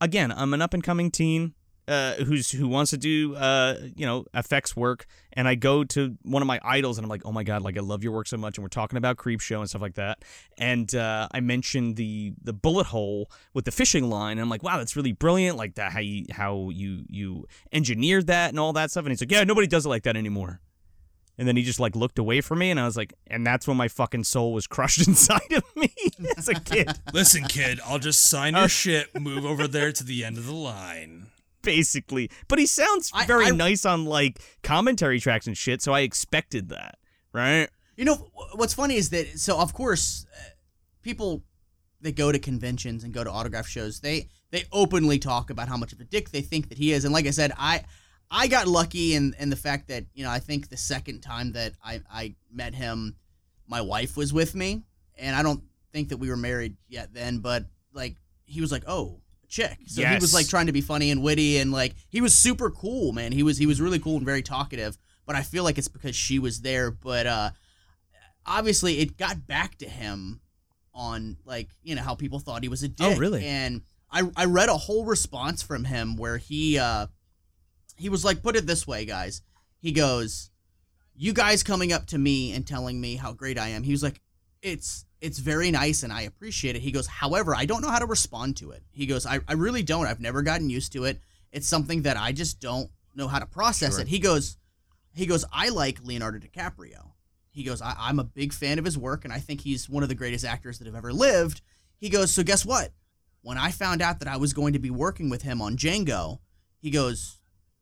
again, I'm an up and coming teen uh, who's who wants to do uh, you know effects work, and I go to one of my idols, and I'm like, oh my god, like I love your work so much, and we're talking about Creep Show and stuff like that, and uh, I mentioned the the bullet hole with the fishing line, and I'm like, wow, that's really brilliant, like that how you how you you engineered that and all that stuff, and he's like, yeah, nobody does it like that anymore. And then he just like looked away from me, and I was like, and that's when my fucking soul was crushed inside of me as a kid. Listen, kid, I'll just sign your shit. Move over there to the end of the line. Basically. But he sounds very I- nice on like commentary tracks and shit, so I expected that, right? you know, what's funny is that so of course, uh, people that go to conventions and go to autograph shows, they they openly talk about how much of a dick they think that he is. And like I said, I I got lucky in in the fact that you know I think the second time that I I met him, my wife was with me, and I don't think that we were married yet then, but like he was like, oh. Chick, so he was like trying to be funny and witty, and like he was super cool, man. He was he was really cool and very talkative. But I feel like it's because she was there. But uh, obviously it got back to him on like you know how people thought he was a dick. Oh, really? And I I read a whole response from him where he uh he was like, put it this way, guys. He goes, "You guys coming up to me and telling me how great I am." He was like, "It's it's very nice and I appreciate it." He goes, "However, I don't know how to respond to it." He goes, "I, I really don't. I've never gotten used to it. It's something that I just don't know how to process Sure. it." He goes, "He goes, I like Leonardo DiCaprio." He goes, I, I'm a big fan of his work, and I think he's one of the greatest actors that have ever lived. He goes, So guess what? When I found out that I was going to be working with him on Django, he goes,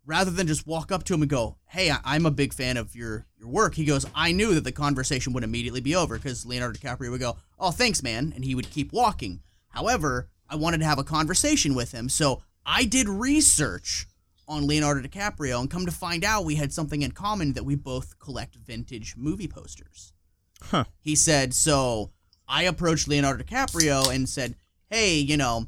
rather than just walk up to him and go, Hey, I- I'm a big fan of your, your work, he goes, I knew that the conversation would immediately be over because Leonardo DiCaprio would go, Oh, thanks, man. And he would keep walking. However, I wanted to have a conversation with him. So I did research on Leonardo DiCaprio and come to find out we had something in common that we both collect vintage movie posters. Huh. He said, so I approached Leonardo DiCaprio and said, hey, you know,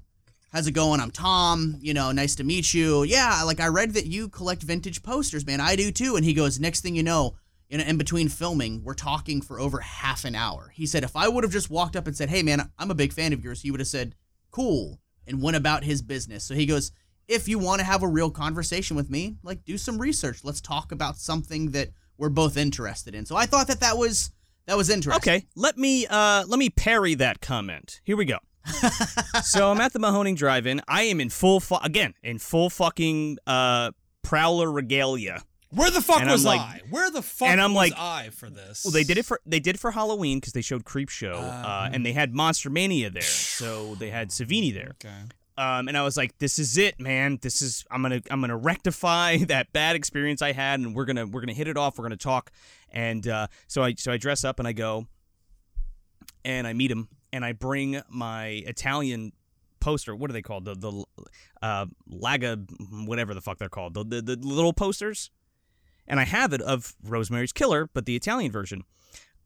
how's it going? I'm Tom. You know, nice to meet you. Yeah, like I read that you collect vintage posters, man. I do too. And he goes, next thing you know, know, in between filming, we're talking for over half an hour. He said, if I would have just walked up and said, hey, man, I'm a big fan of yours, he would have said, cool, and went about his business. So he goes, if you want to have a real conversation with me, like do some research. Let's talk about something that we're both interested in. So I thought that that was that was interesting. Okay, let me uh let me parry that comment. Here we go. so I'm at the Mahoning Drive-In. I am in full fu- again in full fucking uh prowler regalia. Where the fuck And was like- I? Where the fuck and I'm was like- I for this? Well, they did it for they did it for Halloween because they showed Creep Show, uh, and they had Monster Mania there, so they had Savini there. Okay. Um, and I was like, "This is it, man. This is I'm gonna I'm gonna rectify that bad experience I had, and we're gonna we're gonna hit it off. We're gonna talk." And uh, so I so I dress up and I go, and I meet him, and I bring my Italian poster. What are they called? The the uh, Laga, whatever the fuck they're called. The, the the little posters, and I have it of Rosemary's Killer, but the Italian version.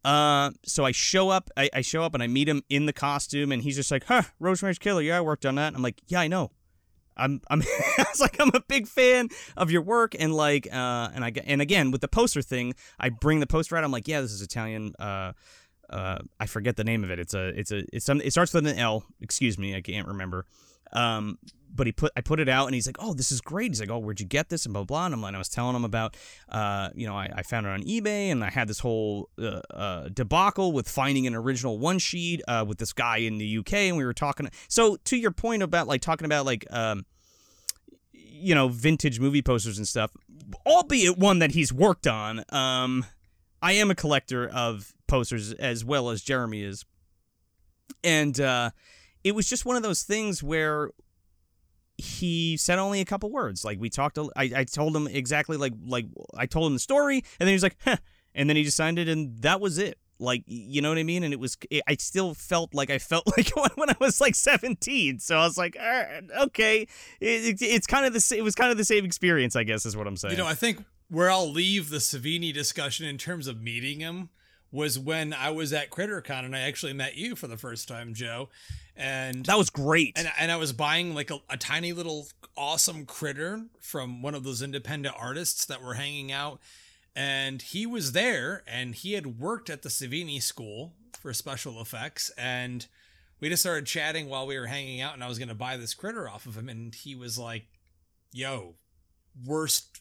Uh, so I show up, I, I show up and I meet him in the costume, and he's just like, "Huh, Rosemary's Killer, yeah, I worked on that." And I'm like, "Yeah, I know." I'm, I'm, I was like, I'm a big fan of your work, and like, uh, and I, and again with the poster thing, I bring the poster out. I'm like, yeah, this is Italian. Uh, uh, I forget the name of it. It's a, it's a, it's some, it starts with an L. Excuse me, I can't remember. Um, but he put, I put it out, and he's like, oh, this is great. He's like, oh, where'd you get this? And blah blah. And I'm like, I was telling him about, uh, you know, I, I found it on eBay, and I had this whole uh, uh, debacle with finding an original one sheet uh, with this guy in the UK, and we were talking. So to your point about like talking about like, um, you know, vintage movie posters and stuff, albeit one that he's worked on. Um, I am a collector of posters as well as Jeremy is, and uh, it was just one of those things where he said only a couple words. Like we talked, a- I, I told him exactly like like I told him the story, and then he was like, huh, and then he just signed it, and that was it. Like you know what I mean? And it was it, I still felt like I felt like when I was like 17. So I was like, "All right, okay, it, it, it's kind of the it was kind of the same experience, I guess, is what I'm saying. You know, I think where I'll leave the Savini discussion in terms of meeting him was when I was at CritterCon and I actually met you for the first time, Joe. And that was great. and, and I was buying like a, a tiny little awesome critter from one of those independent artists that were hanging out. And he was there and he had worked at the Savini school for special effects. And we just started chatting while we were hanging out. And I was going to buy this critter off of him. And he was like, yo, worst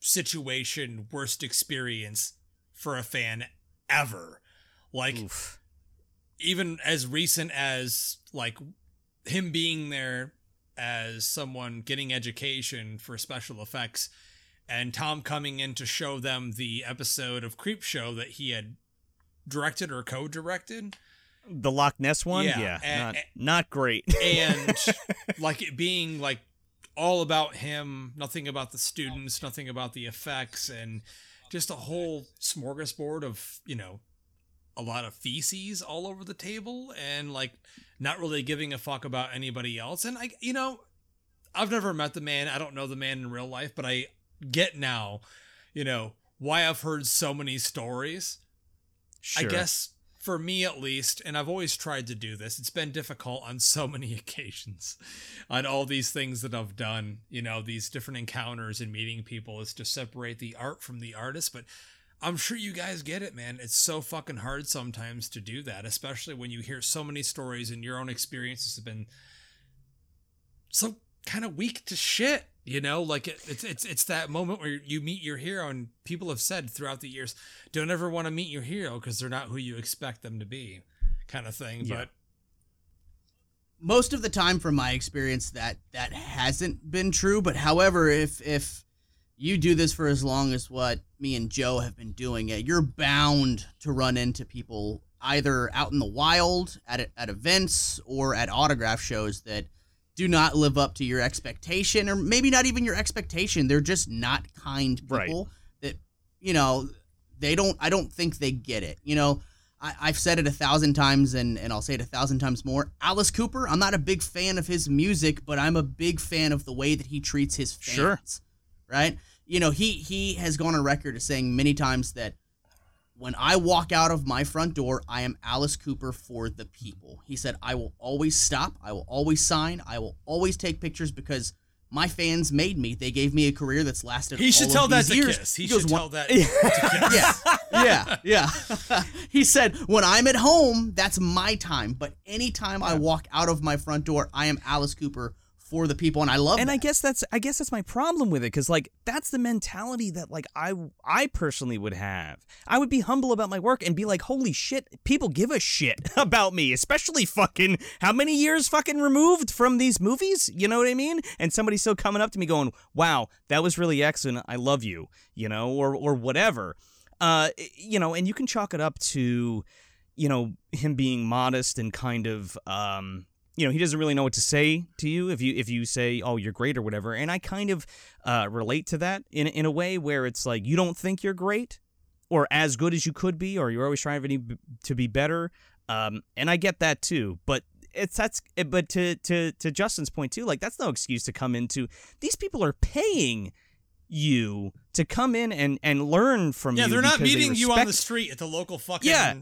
situation, worst experience for a fan ever. Like, Oof. Even as recent as like him being there as someone getting education for special effects and Tom coming in to show them the episode of Creep Show that he had directed or co-directed the Loch Ness one, Yeah, yeah, and- not not great. and like it being like all about him, nothing about the students, nothing about the effects and just a whole smorgasbord of, you know, a lot of feces all over the table and like not really giving a fuck about anybody else. And I, you know, I've never met the man. I don't know the man in real life, but I get now, you know, why I've heard so many stories. Sure. I guess for me at least, and I've always tried to do this, it's been difficult on so many occasions on all these things that I've done, you know, these different encounters and meeting people is to separate the art from the artist. But I'm sure you guys get it, man. It's so fucking hard sometimes to do that, especially when you hear so many stories and your own experiences have been so kind of weak to shit. You know, like it, it's it's it's that moment where you meet your hero, and people have said throughout the years, don't ever want to meet your hero because they're not who you expect them to be, kind of thing. Yeah. But most of the time from my experience that that hasn't been true but however if if you do this for as long as what me and joe have been doing it you're bound to run into people either out in the wild at, at events or at autograph shows that do not live up to your expectation or maybe not even your expectation they're just not kind Right. people that you know they don't i don't think they get it you know I, I've said it a thousand times and, and I'll say it a thousand times more. Alice Cooper, I'm not a big fan of his music, but I'm a big fan of the way that he treats his fans. Sure. Right? You know, he he has gone on record as saying many times that when I walk out of my front door, I am Alice Cooper for the people. He said, I will always stop, I will always sign, I will always take pictures because my fans made me. They gave me a career that's lasted. he should tell that to years. Kiss. He, goes, should "One- tell that to Kiss. yeah, yeah, yeah. he said, when I'm at home, that's my time. But anytime I walk out of my front door, I am Alice Cooper for the people, and I love. and that. I guess that's I guess that's my problem with it because like that's the mentality that like I I personally would have. I would be humble about my work and be like, holy shit, people give a shit about me, especially fucking how many years fucking removed from these movies. You know what I mean? And somebody still coming up to me going, wow, that was really excellent. I love you. You know, or or whatever. Uh, you know, and you can chalk it up to, you know, him being modest and kind of um you know he doesn't really know what to say to you if you if you say oh you're great or whatever and i kind of uh, relate to that in in a way where it's like you don't think you're great or as good as you could be or you're always trying to be, to be better um, and i get that too but it's that's but to to to justin's point too like that's no excuse to come into these people are paying you to come in and and learn from Yeah, you they're not because they meeting you on the street at the local fucking Yeah.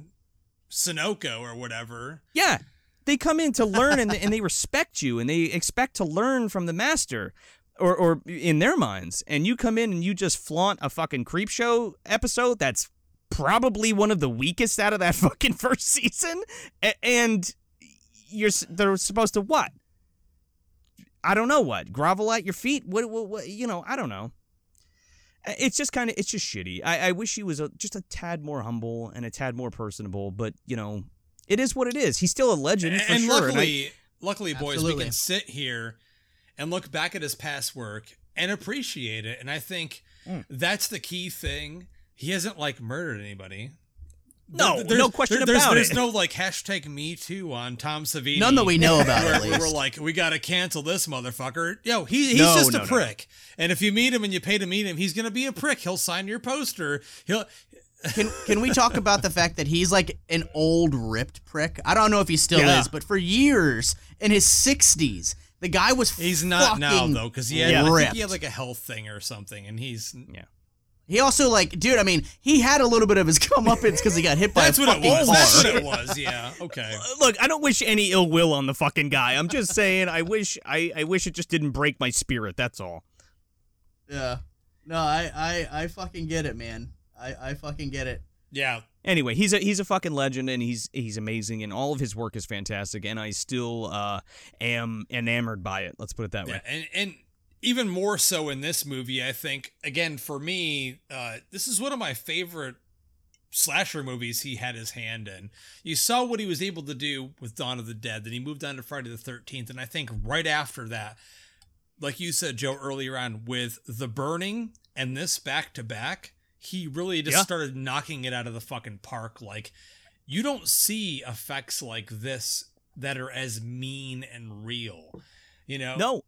Sunoco or whatever. Yeah. They come in to learn and, and they respect you and they expect to learn from the master or, or in their minds. And you come in and you just flaunt a fucking creep show episode that's probably one of the weakest out of that fucking first season. And you're they're supposed to what? I don't know what. Grovel at your feet? What, what, what you know, I don't know. It's just kind of, it's just shitty. I, I wish he was a, just a tad more humble and a tad more personable, but you know, it is what it is. He's still a legend for and sure. and I- luckily, luckily, boys, we can sit here and look back at his past work and appreciate it. And I think Mm. that's the key thing. He hasn't like murdered anybody. No, There's- no question there- there's, about there's it. There's no like hashtag me too on Tom Savini. None that we know about, Where, at least. we're like, we gotta cancel this motherfucker. Yo, he, he's No, just no, a no. prick. And if you meet him and you pay to meet him, he's gonna be a prick. He'll sign your poster. He'll can can we talk about the fact that he's like an old ripped prick? I don't know if he still Yeah. is, but for years in his 60s, the guy was he's not now though, because he had I think he had like a health thing or something, and he's yeah. He also like, dude. I mean, he had a little bit of his comeuppance because he got hit by That's a what it fucking car. That's what it was. Yeah. Okay. Look, I don't wish any ill will on the fucking guy. I'm just saying, I wish, I, I wish it just didn't break my spirit. That's all. Yeah. No, I, I, I fucking get it, man. I, I fucking get it. Yeah. Anyway, he's a he's a fucking legend, and he's he's amazing, and all of his work is fantastic, and I still uh, am enamored by it. Let's put it that way. Yeah. And and even more so in this movie, I think. Again, for me, uh, this is one of my favorite slasher movies he had his hand in. You saw what he was able to do with Dawn of the Dead. Then he moved on to Friday the Thirteenth, and I think right after that, like you said, Joe, earlier on with The Burning and this back to back, he really just Yeah. started knocking it out of the fucking park. Like you don't see effects like this that are as mean and real. You know, No.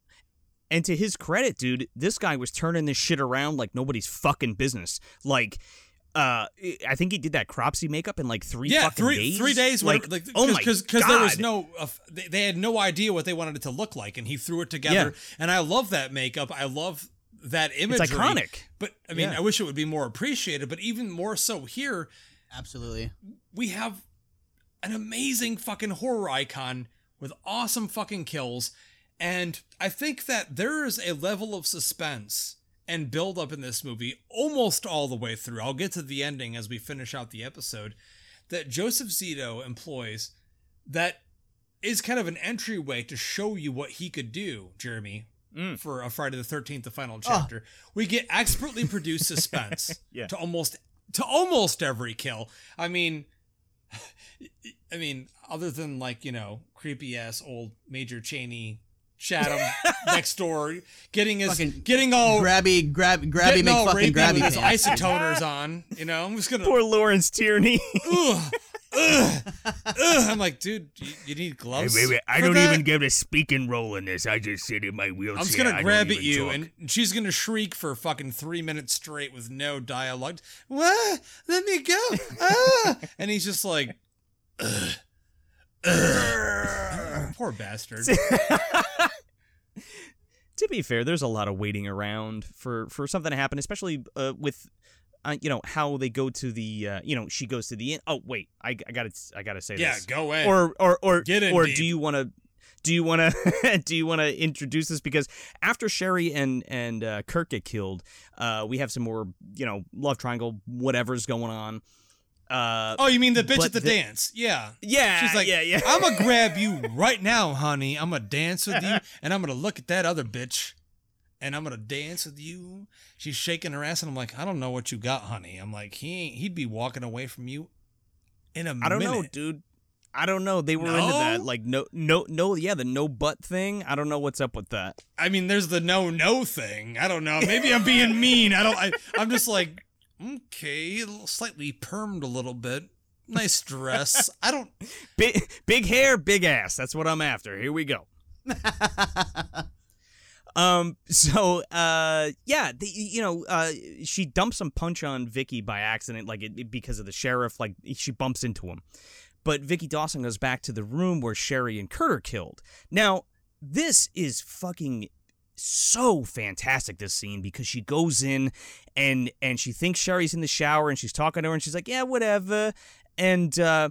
And to his credit, dude, this guy was turning this shit around like nobody's fucking business. Like, uh, I think he did that cropsy makeup in like three yeah, fucking three days. three days. Like, Like, like oh my because god, there was no, uh, they, they had no idea what they wanted it to look like, and he threw it together. And I love that makeup. I love that imagery. It's iconic. But I mean, Yeah. I wish it would be more appreciated. But even more so here, Absolutely. we have an amazing fucking horror icon with awesome fucking kills. And I think that there is a level of suspense and build up in this movie almost all the way through. I'll get to the ending as we finish out the episode that Joseph Zito employs that is kind of an entryway to show you what he could do, Jeremy, Mm. for a Friday the Thirteenth, the final chapter. We get expertly produced suspense Yeah. to almost to almost every kill. I mean, I mean, other than like you know creepy ass old Major Cheney. Chatham next door, getting his, Fucking getting all, grabby, grab, grabby, getting make fucking grabby with his pants. isotoners on. You know, I'm just gonna Poor Lawrence Tierney. ugh, ugh, ugh. I'm like, dude, you, you need gloves. I for don't that? even get a speaking role in this. I just sit in my wheelchair. I'm just gonna don't grab at you, talk. and she's gonna shriek for fucking three minutes straight with no dialogue. What? Let me go! Ah! And he's just like, ugh. poor bastard. to be fair, there's a lot of waiting around for for something to happen, especially uh, with. Uh, you know how they go to the uh, you know she goes to the inn. Oh wait, I, I gotta I gotta say Yeah, this. go away. Or or or Get in or deep. do you want to do you want to do you want to introduce this because after Sherry and and uh, Kirk get killed, uh, we have some more you know love triangle whatever's going on. Uh, oh, you mean the bitch at the, the- dance? Yeah. yeah, She's like, yeah, yeah. I'm gonna grab you right now, honey. I'm gonna dance with you, and I'm gonna look at that other bitch, and I'm gonna dance with you. She's shaking her ass, and I'm like, I don't know what you got, honey. I'm like, he ain't. He'd be walking away from you in a I don't know, minute. dude. I don't know. They were into that, like no, no, no. Yeah, the no butt thing. I don't know what's up with that. I mean, there's the no no thing. I don't know. Maybe I'm being mean. I don't. I, I'm just like, okay, slightly permed a little bit. Nice dress. I don't. Big, big hair, big ass. That's what I'm after. Here we go. um. So, uh, yeah, the, you know, uh, she dumps some punch on Vicky by accident, like it, because of the sheriff. Like she bumps into him, but Vicky Dawson goes back to the room where Sherry and Kurt are killed. Now, this is fucking so fantastic this scene because she goes in and and she thinks Sherry's in the shower and she's talking to her and she's like yeah whatever and uh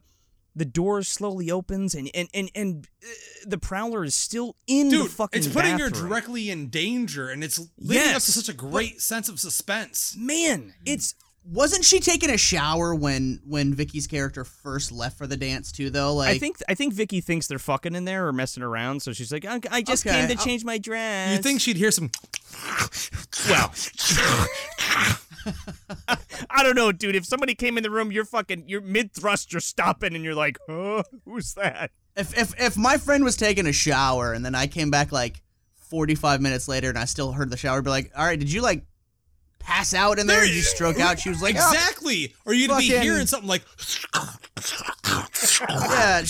the door slowly opens and and and, and uh, the prowler is still in the Dude, fucking it's putting her bathroom. directly in danger, and it's leading up Yes, to such a great sense of suspense. man it's Wasn't she taking a shower when when Vicky's character first left for the dance too? Though, like I think I think Vicky thinks they're fucking in there or messing around so she's like I, I just Okay, came to I'll- change my dress. You think she'd hear some? well. I don't know dude. If somebody came in the room you're fucking you're mid thrust you're stopping and you're like huh? Who's that? If if if my friend was taking a shower and then I came back like 45 minutes later and I still heard the shower, I'd be like, all right, did you like pass out in there? Did you stroke out? She was like, "Oh, exactly. Or you'd be hearing something like, yeah.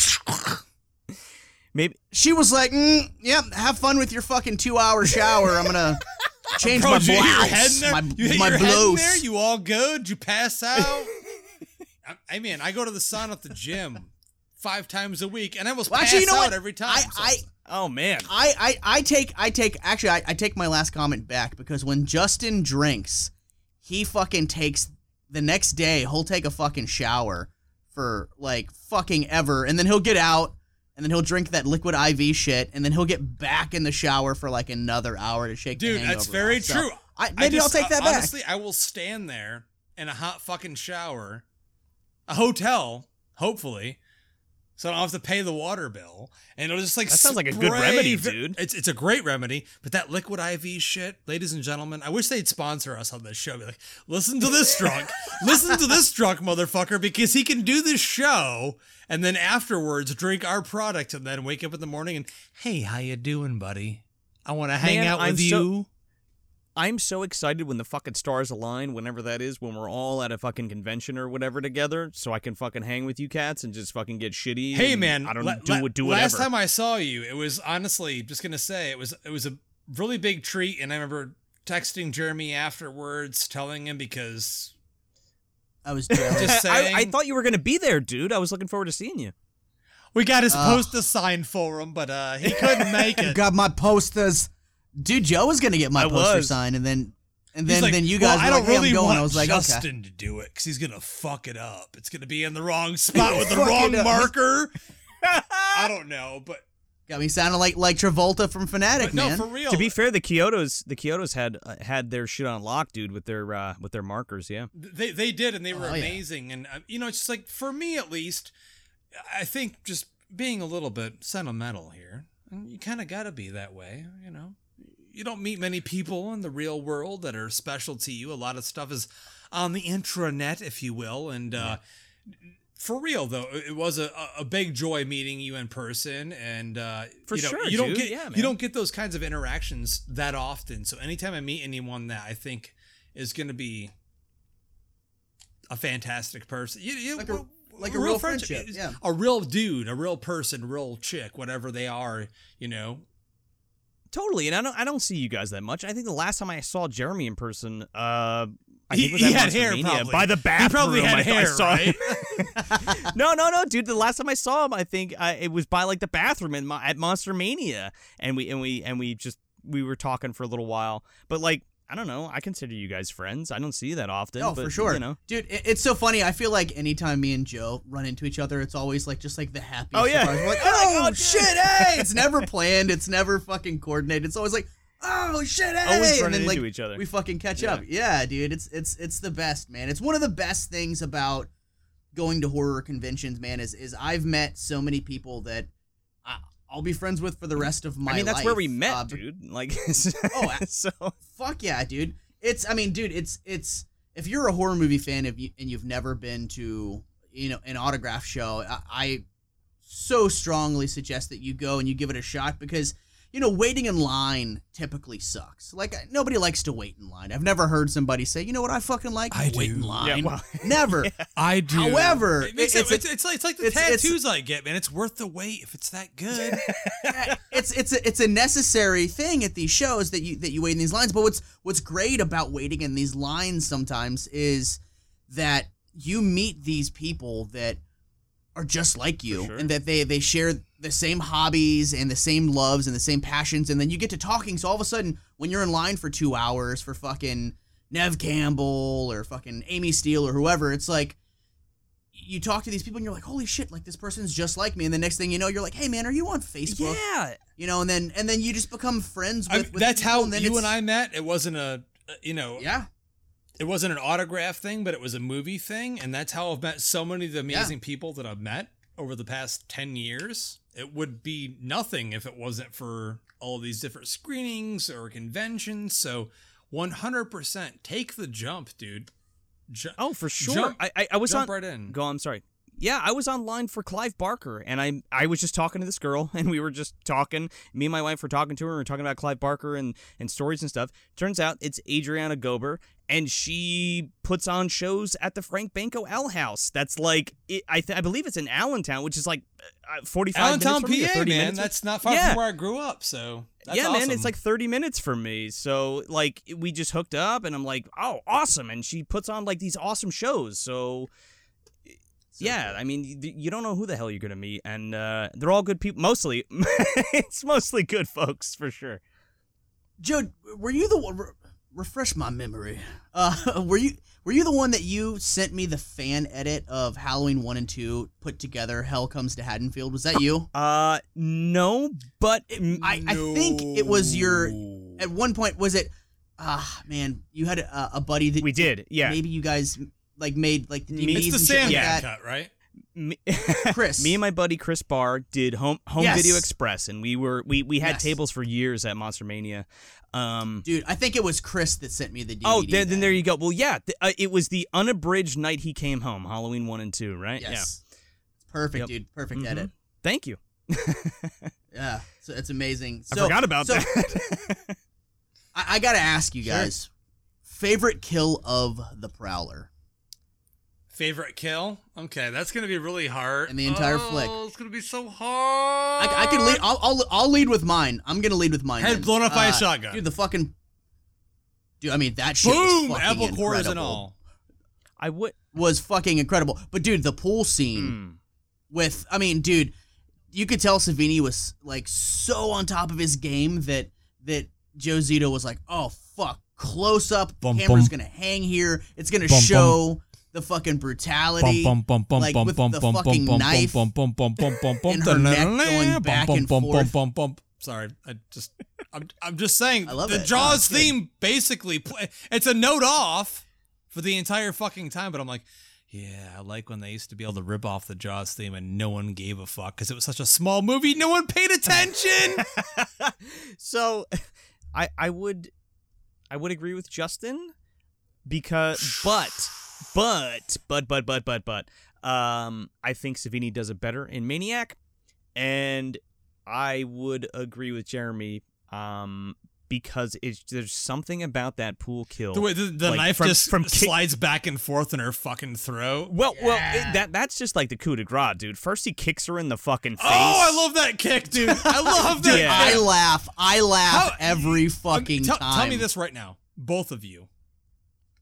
Maybe She was like, mm, yep, have fun with your fucking two hour shower. I'm gonna change "Bro, my did you hit your head in there? My, you hit my your head in there? You all good? You pass out?" I, I mean, I go to the sauna at the gym five times a week, and I almost Well, pass actually, you know out what? every time. I, so- I, oh man I, I, I take, I take, actually, I, I take my last comment back because when Justin drinks, he fucking takes the next day. He'll take a fucking shower for like fucking ever, and then he'll get out, and then he'll drink that liquid IV shit, and then he'll get back in the shower for like another hour to shake. the Dude, that's very. So, true. I, I maybe just- I'll take uh, that back. Honestly, I will stand there in a hot fucking shower, a hotel, hopefully, so I don't have to pay the water bill, and it'll just like That sounds like a good remedy, dude. It's it's a great remedy, but that liquid IV shit, ladies and gentlemen, I wish they'd sponsor us on this show. Be like, listen to this drunk, listen to this drunk motherfucker because he can do this show, and then afterwards drink our product, and then wake up in the morning and hey, how you doing, buddy? I want to hang Man, out I'm with so- you. I'm so excited when the fucking stars align, whenever that is, when we're all at a fucking convention or whatever together, so I can fucking hang with you cats and just fucking get shitty. Hey and man, I don't la- do la- it. Do Last time I saw you, it was honestly just gonna say it was it was a really big treat, and I remember texting Jeremy afterwards, telling him because I was just saying I, I thought you were gonna be there, dude. I was looking forward to seeing you. we got his Ugh. poster signed for him, but uh, he couldn't make it. got my posters. Dude, Joe was gonna get my I poster was. signed, and then and then like, then you well, guys I were don't like, really I'm going. want I was like, okay. Justin to do it because he's gonna fuck it up. It's gonna be in the wrong spot with the wrong marker. I don't know, but, Got me sounding like like Travolta from Fanatic, but no, man. for real. To be fair, the Kyotos, the Kyotos had uh, had their shit on lock, dude, with their uh, with their markers. Yeah. They they did, and they were Oh, yeah. amazing. And uh, you know, it's just like for me at least, I think just being a little bit sentimental here, you kind of got to be that way. You know, you don't meet many people in the real world that are special to you. A lot of stuff is on the intranet, if you will, and uh, for real though, it was a, a big joy meeting you in person, and uh, For you know, sure, you don't dude. get Yeah, you don't get those kinds of interactions that often. So anytime I meet anyone that I think is going to be a fantastic person, you, you, Like a- like a real friendship, yeah. a real dude, a real person, real chick, whatever they are, you know. Totally, and I don't I don't see you guys that much. I think the last time I saw Jeremy in person, uh, I He- think it was he had hair, probably. by the bathroom. He probably had I, I hair, saw right? no, no, no, dude. The last time I saw him, I think I, it was by like the bathroom in Mo- at Monster Mania, and we and we and we just we were talking for a little while. But like, I don't know. I consider you guys friends. I don't see you that often. Oh, but, for sure, You know. dude. It, it's so funny. I feel like anytime me and Joe run into each other, it's always like just like the happiest. Oh, yeah. We're like, oh "Oh, shit, hey! It's never planned. It's never fucking coordinated. It's always like, oh shit, hey! Always and running then, like, into each other. We fucking catch up. Yeah, dude. It's it's it's the best, man. It's one of the best things about going to horror conventions, man. Is is I've met so many people that I'll be friends with for the rest of my life. I mean, that's life. where we met, Uh, dude. Like, Oh, so fuck yeah, dude. It's I mean, dude, it's it's if you're a horror movie fan if you, and you've never been to you know an autograph show, I, I so strongly suggest that you go and you give it a shot because you know waiting in line typically sucks. Like nobody likes to wait in line. I've never heard somebody say, you know what I fucking like I wait do. in Yeah, line. well- never. I do. However, it it's it, it's, a- it's, like it's like the it's- it's- tattoos I get, man. It's worth the wait if it's that good. it's it's a, it's a necessary thing at these shows that you that you wait in these lines. But what's what's great about waiting in these lines sometimes is that you meet these people that are just like you sure. and that they they share the same hobbies and the same loves and the same passions and then you get to talking so all of a sudden when you're in line for 2 hours for fucking Nev Campbell or fucking Amy Steel or whoever it's like you talk to these people and you're like holy shit like this person's just like me and the next thing you know you're like hey man are you on Facebook yeah. you know, and then and then you just become friends I- with. with that's how and then you and I met. It wasn't a, uh, you know, Yeah, it wasn't an autograph thing, but it was a movie thing, and that's how I've met so many of the Yeah. amazing people that I've met over the past ten years. It would be nothing if it wasn't for all these different screenings or conventions. So, one hundred percent, take the jump, dude. Ju- Oh, for sure. Jump- I, I I was jump on. right in. Go. I'm sorry. Yeah, I was online for Clive Barker, and I I was just talking to this girl, and we were just talking. Me and my wife were talking to her, and we were talking about Clive Barker and and stories and stuff. Turns out it's Adriana Gober, and she puts on shows at the Frank Banko Alehouse. That's like it, I th- I believe it's in Allentown, which is like uh, 45 Allentown, minutes from me, PA, 30 man. minutes. That's not far Yeah. from where I grew up. So, that's yeah, man, it's like 30 minutes from me. So, like, we just hooked up, and I'm like, oh, awesome. And she puts on, like, these awesome shows. So, yeah, I mean, you, you don't know who the hell you're going to meet. And uh, they're all good people. Mostly, it's mostly good folks, for sure. Joe, were you the one? re- Refresh my memory. Uh, were you were you the one that you sent me the fan edit of Halloween one and two put together? Hell comes to Haddonfield. Was that you? Uh, no, but I, I think it was your. At one point, was it? Ah, man, you had a, a buddy that we did. Yeah. Maybe you guys like made like the Me- DVDs it's the and shit like Sandman that. cut, right? Me, Chris. me and my buddy Chris Barr did home home Yes. video express, and we were we we had Yes. tables for years at Monster Mania. Um, Dude, I think it was Chris that sent me the DVD. Oh, then, then then. there you go. Well, yeah, th- uh, it was the unabridged night he came home, Halloween one and two, right? Yes. Perfect, Yep. dude. Perfect Mhm. edit. Thank you. Yeah, so it's amazing. I forgot about so that. I, I gotta ask you guys, favorite kill of the Prowler? Favorite kill? Okay, that's gonna be really hard. And the entire oh, flick. It's gonna be so hard. I, I can lead. I'll, I'll I'll lead with mine. I'm gonna lead with mine. Head then. blown up by a Uh, shotgun. Dude, the fucking. Dude, I mean that shit Boom! was fucking Apple cores and incredible. all. I would. Was fucking incredible. But dude, the pool scene Hmm. with I mean, dude, you could tell Savini was like so on top of his game that that Joe Zito was like, oh fuck, close up, Bum, camera's bum. gonna hang here. It's gonna Bum, bum. show the fucking brutality. like with the fucking knife in her neck going back and forth. Sorry, I just I'm I'm just saying I love the it. Oh, Jaws good. theme basically play, it's a note off for the entire fucking time, but I'm like, yeah, I like when they used to be able to rip off the Jaws theme and no one gave a fuck because it was such a small movie, no one paid attention. So, I I would I would agree with Justin because but but but but but but but um I think Savini does it better in Maniac and I would agree with Jeremy um because it's there's something about that pool kill. The way the, the Like, knife from- just from kick- slides back and forth in her fucking throat. well, well, it, that that's just like the coup de grace, dude. First he kicks her in the fucking face. Oh, I love that kick, dude. I love that. Yeah. I laugh. I laugh How- every fucking tell, time. Tell me this right now, both of you.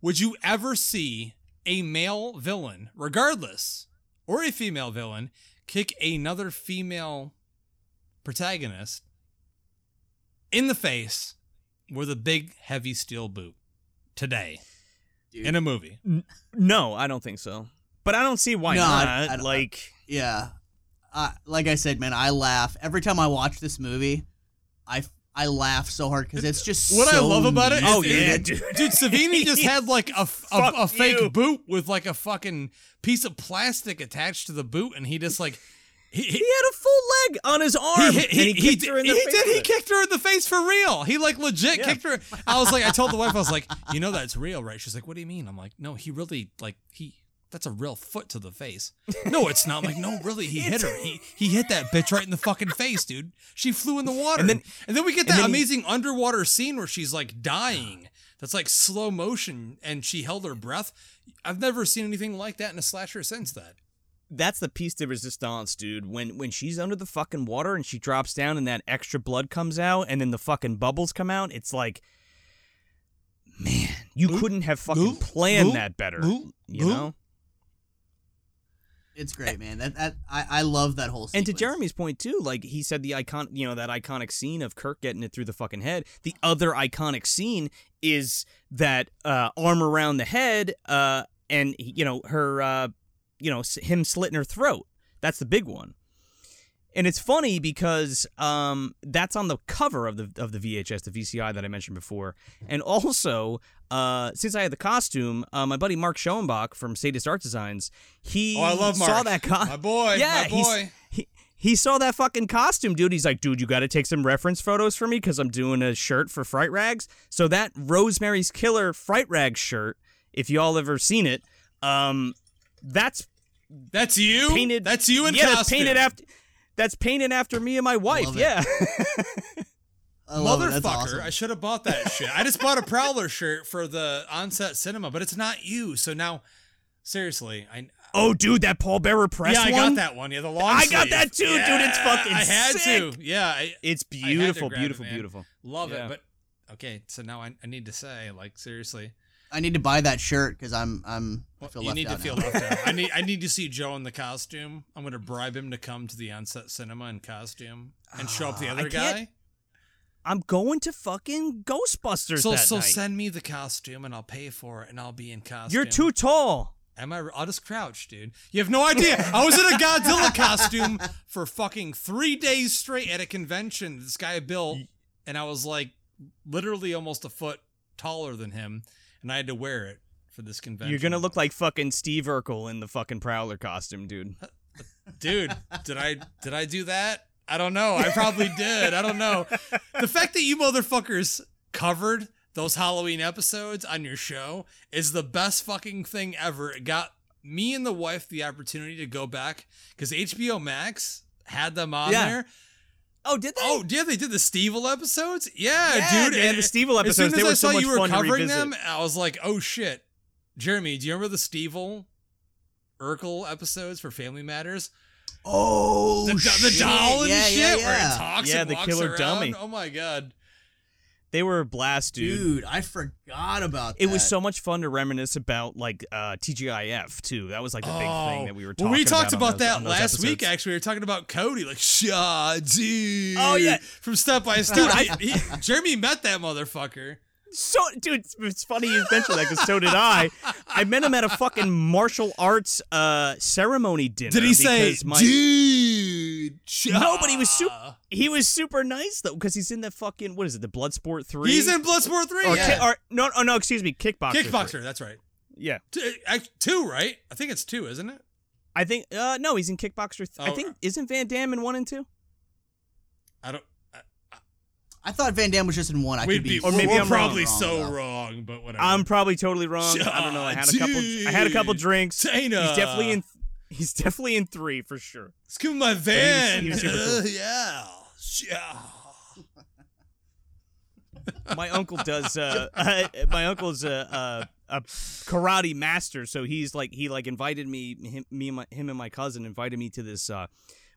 Would you ever see a male villain, regardless, or a female villain, kick another female protagonist in the face with a big, heavy steel boot today Dude. in a movie? No, I don't think so. But I don't see why No, not. I don't- like Yeah. Uh, like I said, man, I laugh every time I watch this movie. I I laugh so hard because it's just What I love about it, Oh, yeah, dude. dude. Savini just had like a, f- a- Fuck a fake you. boot with like a fucking piece of plastic attached to the boot, and he just like he, he, he had a full leg on his arm. he, and he, kicked did- her in the he face. did. He kicked her in the face for real. He like legit Yeah. kicked her. I was like, I told the wife, I was like, you know that's real, right? She's like, what do you mean? I'm like, no, he really like he. That's a real foot to the face. No, it's not. I'm like, no, really, he hit her. He he hit that bitch right in the fucking face, dude. She flew in the water. And then- and then we get that then he- amazing underwater scene where she's like dying. That's like slow motion, and she held her breath. I've never seen anything like that in a slasher since that. That's the piece de resistance, dude. When when she's under the fucking water and she drops down and that extra blood comes out and then the fucking bubbles come out, it's like man, you Boop, couldn't have fucking boop, planned boop, that better. you know? It's great, man. That that I, I love that whole. And to. Jeremy's point too, like he said, the icon, you know, that iconic scene of Kirk getting it through the fucking head. The other iconic scene is that uh, arm around the head, uh, and you know her, uh, you know, him slitting her throat. That's the big one. And it's funny because um, that's on the cover of the of the VHS, the VCI that I mentioned before, and also uh, since I had the costume, uh, my buddy Mark Schoenbach from Sadist Art Designs, he Oh, I love saw that costume. My boy, yeah, my boy. he he saw that fucking costume, dude. He's like, dude, you got to take some reference photos for me because I'm doing a shirt for Fright Rags. So that Rosemary's Killer Fright Rags shirt, if y'all ever seen it, um, that's That's you. painted. That's you in yeah, costume. that's painted after. That's painted after me and my wife. Love. Yeah. I love it. Motherfucker, That's awesome. I should have bought that shit. I just bought a Prowler shirt for the onset cinema, but it's not you. So now, seriously, I oh, dude, that Paul Bearer press yeah, I one. got that one. Yeah, the long. I got that too, dude. It's Yeah, fucking I had sick. to. Yeah, I, It's I had to beautiful, it, beautiful, man. beautiful. Love Yeah. it, but okay. So now I, I need to say, like, seriously, I need to buy that shirt because I'm I'm you left need to feel now. left out. I need I need to see Joe in the costume. I'm gonna bribe him to come to the onset cinema in costume and show up the Ah, other I guy. I'm going to fucking Ghostbusters So so night. send me the costume and I'll pay for it and I'll be in costume. You're too tall. Am I? I'll just crouch, dude. You have no idea. I was in a Godzilla costume for fucking three days straight at a convention. This guy built, and I was like literally almost a foot taller than him, and I had to wear it for this convention. You're gonna look like fucking Steve Urkel in the fucking Prowler costume, dude. dude. Did I did I do that? I don't know. I probably did. I don't know. The fact that you motherfuckers covered those Halloween episodes on your show is the best fucking thing ever. It got me and the wife the opportunity to go back because HBO Max had them on Yeah. there. Oh, did they? Oh, yeah, they did the Stevel episodes. Yeah, Yeah, dude. they and the Stevel episodes. As soon as They I were saw much you were covering them, I was like, oh shit. Jeremy, do you remember the Steve Urkel episodes for Family Matters? Oh, the, do- the doll and yeah, shit yeah, where yeah. it talks Yeah, and the walks killer around. dummy. Oh my god. They were a blast, dude. Dude, I forgot about that. It was so much fun to reminisce about like uh, TGIF too. That was like the big thing that we were talking well, we talked about. about, on those- that on those last week. Actually, we were talking about Cody, like Shadi. Oh, yeah. from Step by Step. He- he- Jeremy met that motherfucker. So, dude, it's, it's funny you mentioned that because so did I. I met him at a fucking martial arts uh, ceremony dinner. Did he say, because my- "Dude"? No, but he was super. He was super nice though because he's in the fucking what is it? The Bloodsport three. He's in Bloodsport three. Or, yeah. ki- or no, oh no, excuse me, kickboxer. three. Kickboxer. That's right. Yeah, T- act- Two, right? I think it's two, isn't it? I think. Uh, no, he's in kickboxer. Th- I Oh, think uh, isn't Van Damme in one and two? I don't. I, I thought Van Damme was just in one. I We'd could be, be, Or maybe we're I'm probably wrong, so though. wrong, but whatever. I'm probably totally wrong. I don't know. I had a couple. I had a couple drinks. Tina. He's definitely in. He's definitely in three for sure. Let's give him my van. he was super cool. Uh, yeah. Yeah. my uncle does uh, uh my uncle's a, a a karate master so he's like he like invited me him me and my, him and my cousin invited me to this uh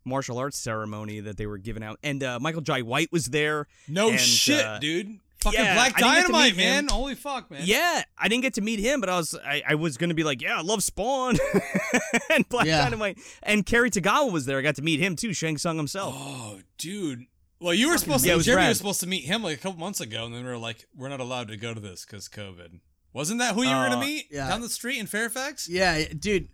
martial arts ceremony that they were giving out and uh michael jai white was there No And, shit, uh, dude. Fucking yeah, Black I didn't get to Dynamite, meet him. man. Holy fuck, man. yeah i didn't get to meet him but i was i, I was gonna be like yeah i love spawn and black Yeah. dynamite and Cary tagawa was there i got to meet him too shang Tsung himself Oh, dude. Well, you were supposed Yeah, to. was Jeremy rad. was supposed to meet him like a couple months ago, and then we were like, "We're not allowed to go to this because COVID." Wasn't that who you were Uh, gonna meet yeah. down the street in Fairfax? Yeah, dude.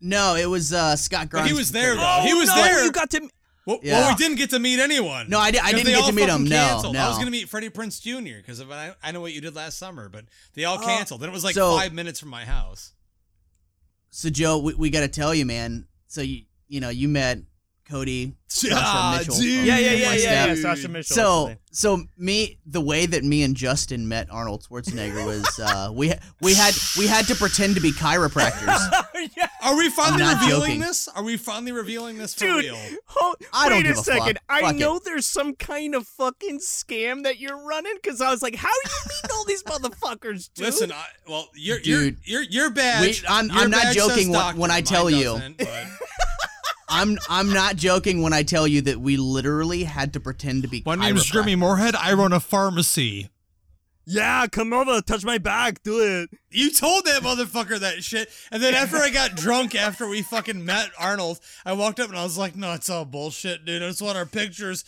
No, it was uh, Scott Grimes. But he was there, Curtis. though. he was no, there. you got to Well, Yeah. well, we didn't get to meet anyone. No, I di- I didn't get to meet him. No, canceled. I was gonna meet Freddie Prinze Jr. because I, I know what you did last summer, but they all Oh, canceled. and it was like so- five minutes from my house. So Joe, we, we got to tell you, man. So you you know you met Cody, Sasha Ah, Mitchell. dude. yeah yeah yeah yeah, yeah Sasha Mitchell So so me the way that me and Justin met Arnold Schwarzenegger was uh, we we had we had to pretend to be chiropractors. yeah. Are we finally revealing joking. this? Are we finally revealing this for Dude, real? hold, I don't wait give a a second. fuck. I Fuck know it. there's some kind of fucking scam that you're running because I was like, how are you meeting all these motherfuckers, dude? Listen, I, well, your Dude. you're your badge. Wait, I'm- your I'm not joking when- when I mine tell you. Doesn't, but- I'm I'm not joking when I tell you that we literally had to pretend to be. My name's chiropractors. Jeremy Moorhead. I run a pharmacy. yeah, come over, touch my back, do it. You told that motherfucker that shit, and then after I got drunk, after we fucking met Arnold, I walked up and I was like, "No, it's all bullshit, dude. I just want our pictures.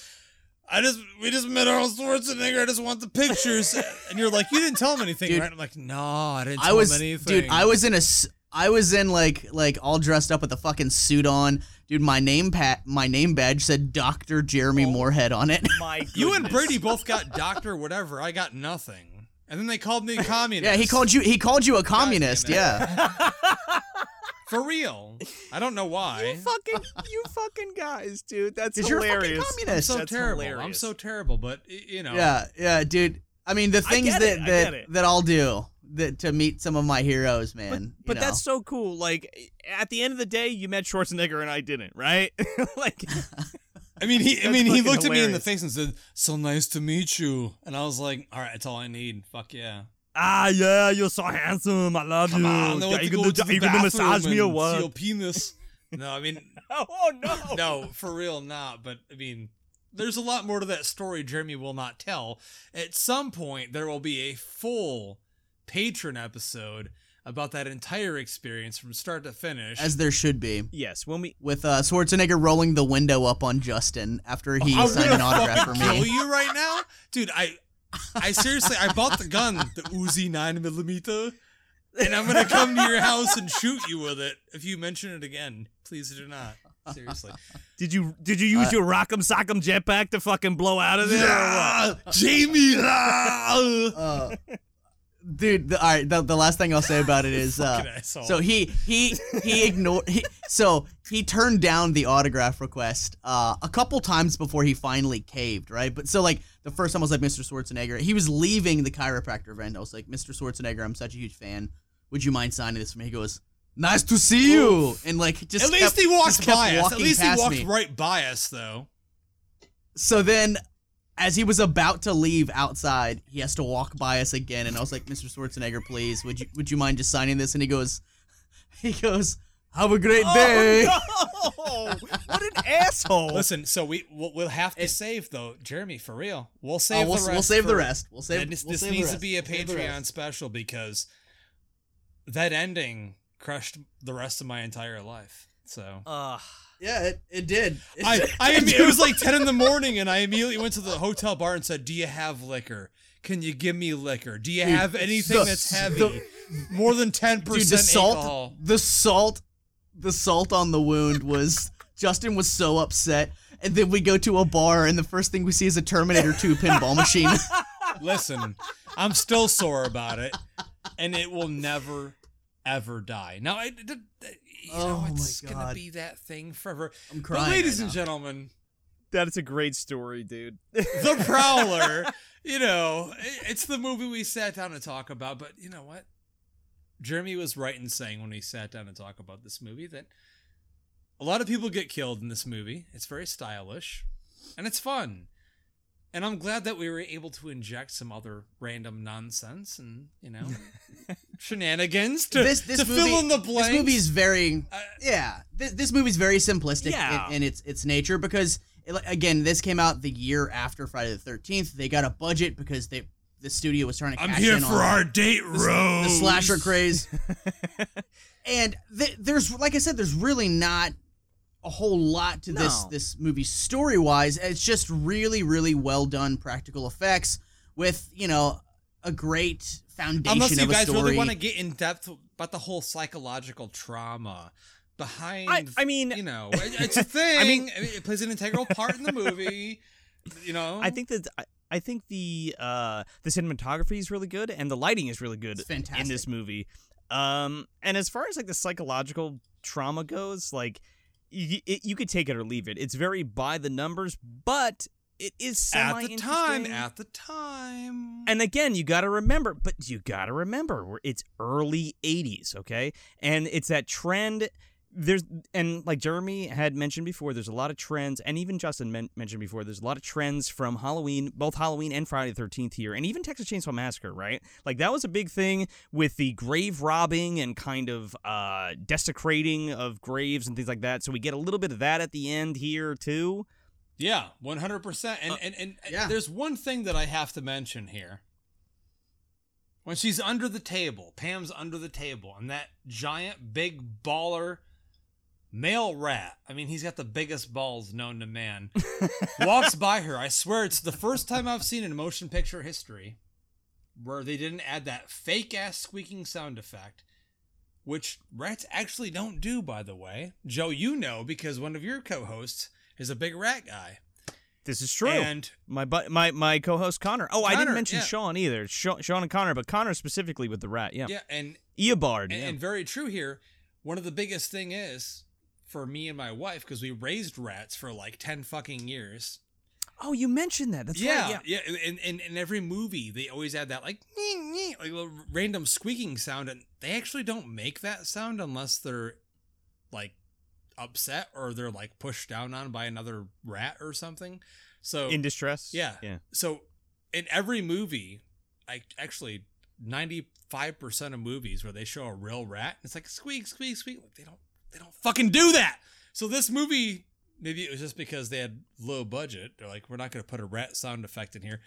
I just we just met Arnold Schwarzenegger. I just want the pictures." And you're like, "You didn't tell him anything, Dude, right?" I'm like, "No, I didn't I was him anything." dude. I was in a I was in like like all dressed up with a fucking suit on, dude. My name pat my name badge said Doctor Jeremy oh Moorhead on it. My You and. Brady both got doctor whatever. I got nothing. And then they called me a communist. yeah, he called you. He called you a communist. Yeah. for real. I don't know why. You fucking, you fucking guys, dude. That's 'Cause you're a fucking hilarious. I'm so That's terrible. I'm so terrible, but you know. Yeah, yeah, dude. I mean, the things that it, that that I'll do that to meet some of my heroes, man. you but that's so cool. Like at the end of the day, you met Schwarzenegger and I didn't, right? like I mean, he. I mean, he fucking looked at me in the face and said, "So nice to meet you." And I was like, "All right, that's all I need. Fuck yeah." Ah, yeah, you're so handsome. I love Come you. on, I want to you go gonna, to are the you gonna bathroom massage me or what? See your penis. no, I mean, oh no. no, for real, not. But I mean, there's a lot more to that story. Jeremy will not tell. At some point, there will be a full patron episode about that entire experience from start to finish. as there should be. Yes, when we With uh, Schwarzenegger rolling the window up on Justin after he I'm signed gonna an autograph for me. kill you right now, dude. I, I seriously, I bought the gun, the Uzi nine millimeter, and I'm gonna come to your house and shoot you with it if you mention it again. Please do not. Seriously. did you did you use Uh, your Rock'em Sock'em jetpack to fucking blow out of there? or what? Ah, Jamie. Uh, dude, the, all right. The, the last thing I'll say about it is, uh, so he he he ignored. He, so he turned down the autograph request uh, a couple times before he finally caved. Right, but so like the first time I was like, Mr. Schwarzenegger. He was leaving the chiropractor event. I was like, Mr. Schwarzenegger, I'm such a huge fan. Would you mind signing this for me? He goes. Nice to see you, and like just At least kept- he walked by us. At least he walked me. right by us, though. So then, as he was about to leave outside, he has to walk by us again, and I was like, "Mr. Schwarzenegger, please, would you would you mind just signing this?" And he goes, he goes, "Have a great day." Oh, no! What an asshole! Listen, so we we'll, we'll have to save though, Jeremy, for real. We'll save Uh, we'll, the rest. we'll save the rest. We'll save. this we'll this save the needs to be a Patreon special because that ending crushed the rest of my entire life. So Ugh. Yeah, it, it did. It I, did. I it was like ten in the morning, and I immediately went to the hotel bar and said, "Do you have liquor? Can you give me liquor? Do you have anything the- that's heavy, the- more than ten Dude, the percent salt, alcohol?" the salt, the salt on the wound was. Justin was so upset, and then we go to a bar, and the first thing we see is a Terminator 2 pinball machine. Listen, I'm still sore about it, and it will never, ever die. Now, I, you Oh my it's gonna be that thing forever. I'm crying. But ladies right and now. gentlemen, That's a great story, dude. the Prowler. you know, i- it's the movie we sat down to talk about. But you know what? Jeremy was right in saying when we sat down to talk about this movie that a lot of people get killed in this movie. It's very stylish and it's fun. And I'm glad that we were able to inject some other random nonsense and, you know, shenanigans to, this this to movie, fill in the blanks. This movie is very Uh, yeah. This, this movie's very simplistic Yeah. in, in its its nature because it, again, this came out the year after Friday the Thirteenth. They got a budget because they the studio was trying to. I'm here for our date, the, Rose. the slasher craze. and th- there's like I said, there's really not a whole lot to this No. this movie story wise. It's just really really well done practical effects with you know a great foundation Unless you of a guys story. really want to get in depth about the whole psychological trauma behind, I- I mean- you know, it's a thing. I mean- mean, it plays an integral part in the movie. You know, I think that I, I think the uh the cinematography is really good and the lighting is really good It's in this movie. Um, and as far as like the psychological trauma goes, like you, it, you could take it or leave it. It's very by the numbers, but it is at the time, at the time, And again, you got to remember, but you got to remember, it's early 80s, okay? And it's that trend. There's, and like Jeremy had mentioned before, there's a lot of trends, and even Justin men- mentioned before, there's a lot of trends from Halloween, both Halloween and Friday the 13th here, and even Texas Chainsaw Massacre, right? Like that was a big thing with the grave robbing and kind of uh, desecrating of graves and things like that. So we get a little bit of that at the end here, too. yeah, one hundred percent. And and and yeah. there's one thing that I have to mention here. When she's under the table, Pam's under the table, and that giant, big baller male rat. I mean, he's got the biggest balls known to man. walks by her. I swear it's the first time I've seen in motion picture history where they didn't add that fake ass squeaking sound effect, which rats actually don't do, by the way. Joe, you know because one of your co hosts is a big rat guy. This is true. And My bu- my my co-host Connor. Oh, I didn't mention yeah. Sean either. Sean, Sean and Connor, but Connor specifically with the rat. Yeah. yeah, and, Eobard. and, yeah. and very true here. One of the biggest thing is for me and my wife because we raised rats for like 10 fucking years oh, you mentioned that. That's yeah, right. Yeah. yeah. In, in in every movie, they always add that like "Nee, nee," like little random squeaking sound, and they actually don't make that sound unless they're like upset or they're like pushed down on by another rat or something. So In distress. yeah, Yeah. So in every movie, I actually ninety five percent of movies where they show a real rat, it's like squeak, squeak, squeak. Like they don't they don't fucking do that. So this movie. Maybe it was just because they had low budget. They're like, we're not going to put a rat sound effect in here.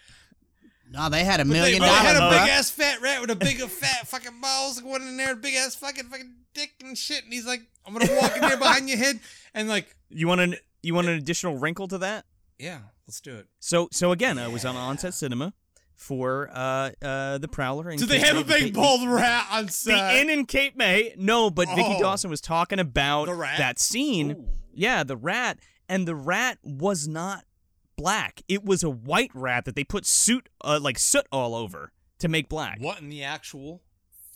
no, they had a But million but they had a big ass fat rat with a big fat fucking balls going in there, big ass fucking fucking dick and shit. And he's like, I'm gonna walk in there behind your head and like, You want an you want an additional wrinkle to that? yeah, let's do it. So so again, I was on onset cinema for uh uh the Prowler. in Do they Cape have a big the- bald rat on set? The set? inn in Cape May. No, but Vicky Oh. Dawson was talking about The rat? that scene. Ooh. Yeah, the rat, and the rat was not black. It was a white rat that they put soot uh, like soot all over to make black. What in the actual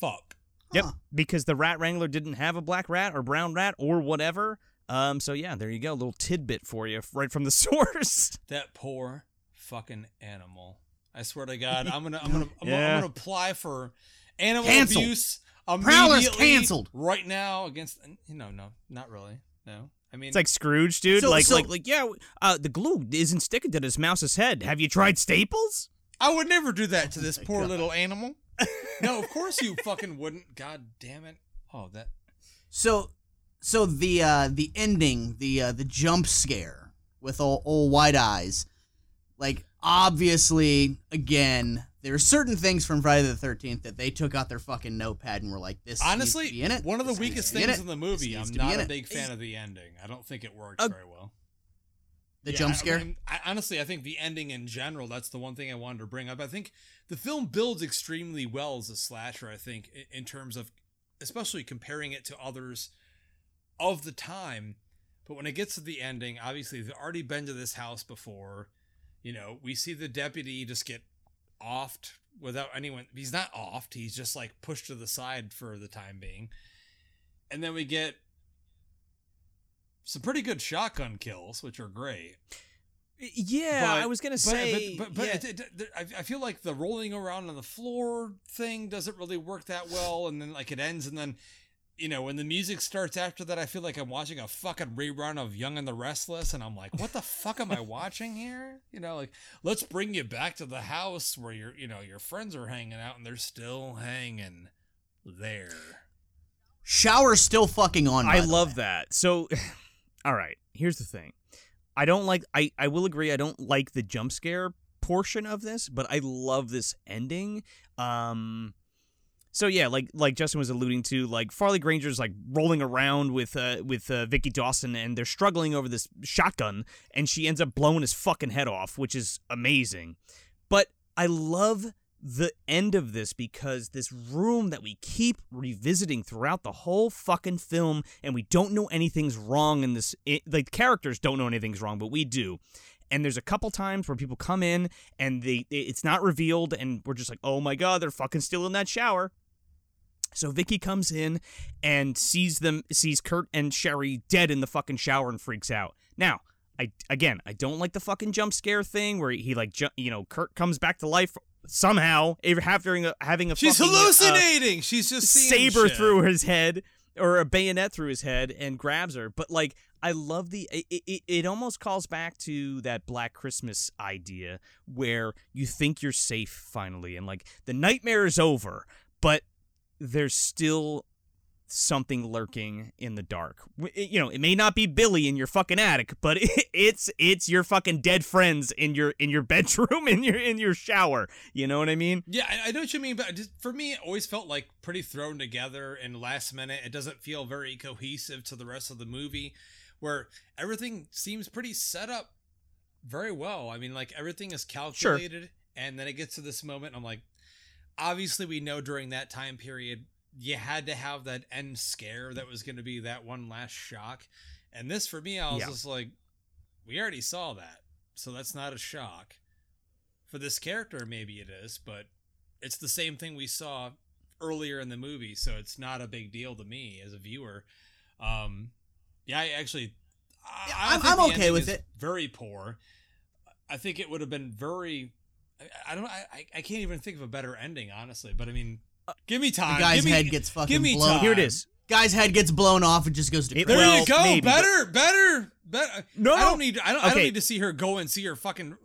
fuck? Yep, Huh. because the rat wrangler didn't have a black rat or brown rat or whatever. Um, so yeah, there you go, a little tidbit for you right from the source. That poor fucking animal. I swear to God, I'm gonna, I'm gonna, I'm, gonna, Yeah. I'm gonna apply for animal Canceled. abuse. Prowler's canceled. right now against. you No, no, not really. No, I mean, It's like Scrooge, dude. So- like, so- like, like, yeah. Uh, the glue isn't sticking to this mouse's head. Have you tried Staples? I would never do that to this my poor God. little animal. no, of course you fucking wouldn't. God damn it. Oh, that. So, so the uh, the ending, the uh, the jump scare with old, old white eyes, like obviously, again, there are certain things from Friday the Thirteenth that they took out their fucking notepad and were like, "This Honestly, needs to be in it. one of the This weakest in things it. in the movie. I'm not in a it." big fan of the ending. I don't think it works Uh, very well. The Yeah, jump scare. I, I, honestly, I think the ending in general, that's the one thing I wanted to bring up. I think the film builds extremely well as a slasher, I think, in, in terms of especially comparing it to others of the time. But when it gets to the ending, obviously, they've already been to this house before. You know, we see the deputy just get offed without anyone. He's not offed, he's just like pushed to the side for the time being. And then we get some pretty good shotgun kills, which are great. Yeah, But- I was gonna but- say. but, but, yeah. it, it- it- I feel like the rolling around on the floor thing doesn't really work that well, and then like it ends, and then you know when the music starts after that, I feel like I'm watching a fucking rerun of Young and the Restless, and I'm like, what the fuck am I watching here? You know, like let's bring you back to the house where your you know your friends are hanging out, and they're still hanging there. Shower's still fucking on. I love way. that. So, all right, here's the thing. I don't like. I I will agree. I don't like the jump scare portion of this, but I love this ending. Um. So yeah, like like Justin was alluding to, like Farley Granger's like rolling around with uh with uh, Vicky Dawson, and they're struggling over this shotgun, and she ends up blowing his fucking head off, which is amazing. But I love the end of this because this room that we keep revisiting throughout the whole fucking film and we don't know anything's wrong in this it, like characters don't know anything's wrong but we do and there's a couple times where people come in and they it's not revealed and we're just like oh my god they're fucking still in that shower so Vicky comes in and sees them sees Kurt and Sherry dead in the fucking shower and freaks out. Now, I again, I don't like the fucking jump scare thing where he like ju- you know Kurt comes back to life somehow having a having a She's fucking, uh, hallucinating. She's just saber shit. through his head or a bayonet through his head and grabs her. But like, I love the it, it, it almost calls back to that Black Christmas idea where you think you're safe finally, and like the nightmare is over, but there's still something lurking in the dark. You know, it may not be Billy in your fucking attic, but it's it's your fucking dead friends in your in your bedroom in your in your shower. You know what I mean? Yeah, I, I know what you mean, but just, for me, it always felt like pretty thrown together and last minute. It doesn't feel very cohesive to the rest of the movie, where everything seems pretty set up very well. I mean, like everything is calculated, and then it gets to this moment. I'm like, obviously, we know during that time period, you had to have that end scare that was going to be that one last shock. And this, for me, I was Yeah. just like, we already saw that, so that's not a shock. For this character, maybe it is, but it's the same thing we saw earlier in the movie, so it's not a big deal to me as a viewer. Um, yeah, I actually, I, I i'm, think I'm the okay with it. Very poor. I think it would have been very. I, I don't. I, I- I can't even think of a better ending, honestly. But I mean, give me time. The guy's give me, head gets fucking give me blown. time. Here it is. Guy's head gets blown off and just goes to. It- There Well, you go. maybe, but- better, better, better. No, I don't need. I don't. I don't need to see her go and see her fucking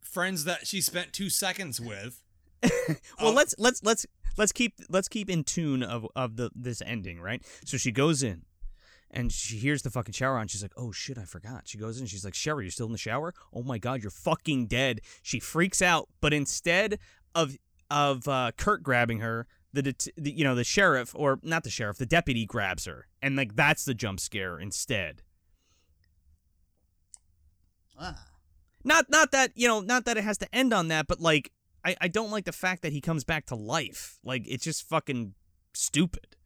friends that she spent two seconds with. well Oh. let's let's let's let's keep let's keep in tune of of the this ending right so she goes in and she hears the fucking shower on. She's like oh shit i forgot. She goes in. She's like sherry you're still in the shower? Oh my god you're fucking dead. She freaks out. But instead of of uh, kurt grabbing her the, det- the you know the sheriff or not the sheriff the deputy grabs her. And like that's the jump scare instead. Ah. not not that you know not that it has to end on that but like I, I don't like the fact that he comes back to life. Like it's just fucking stupid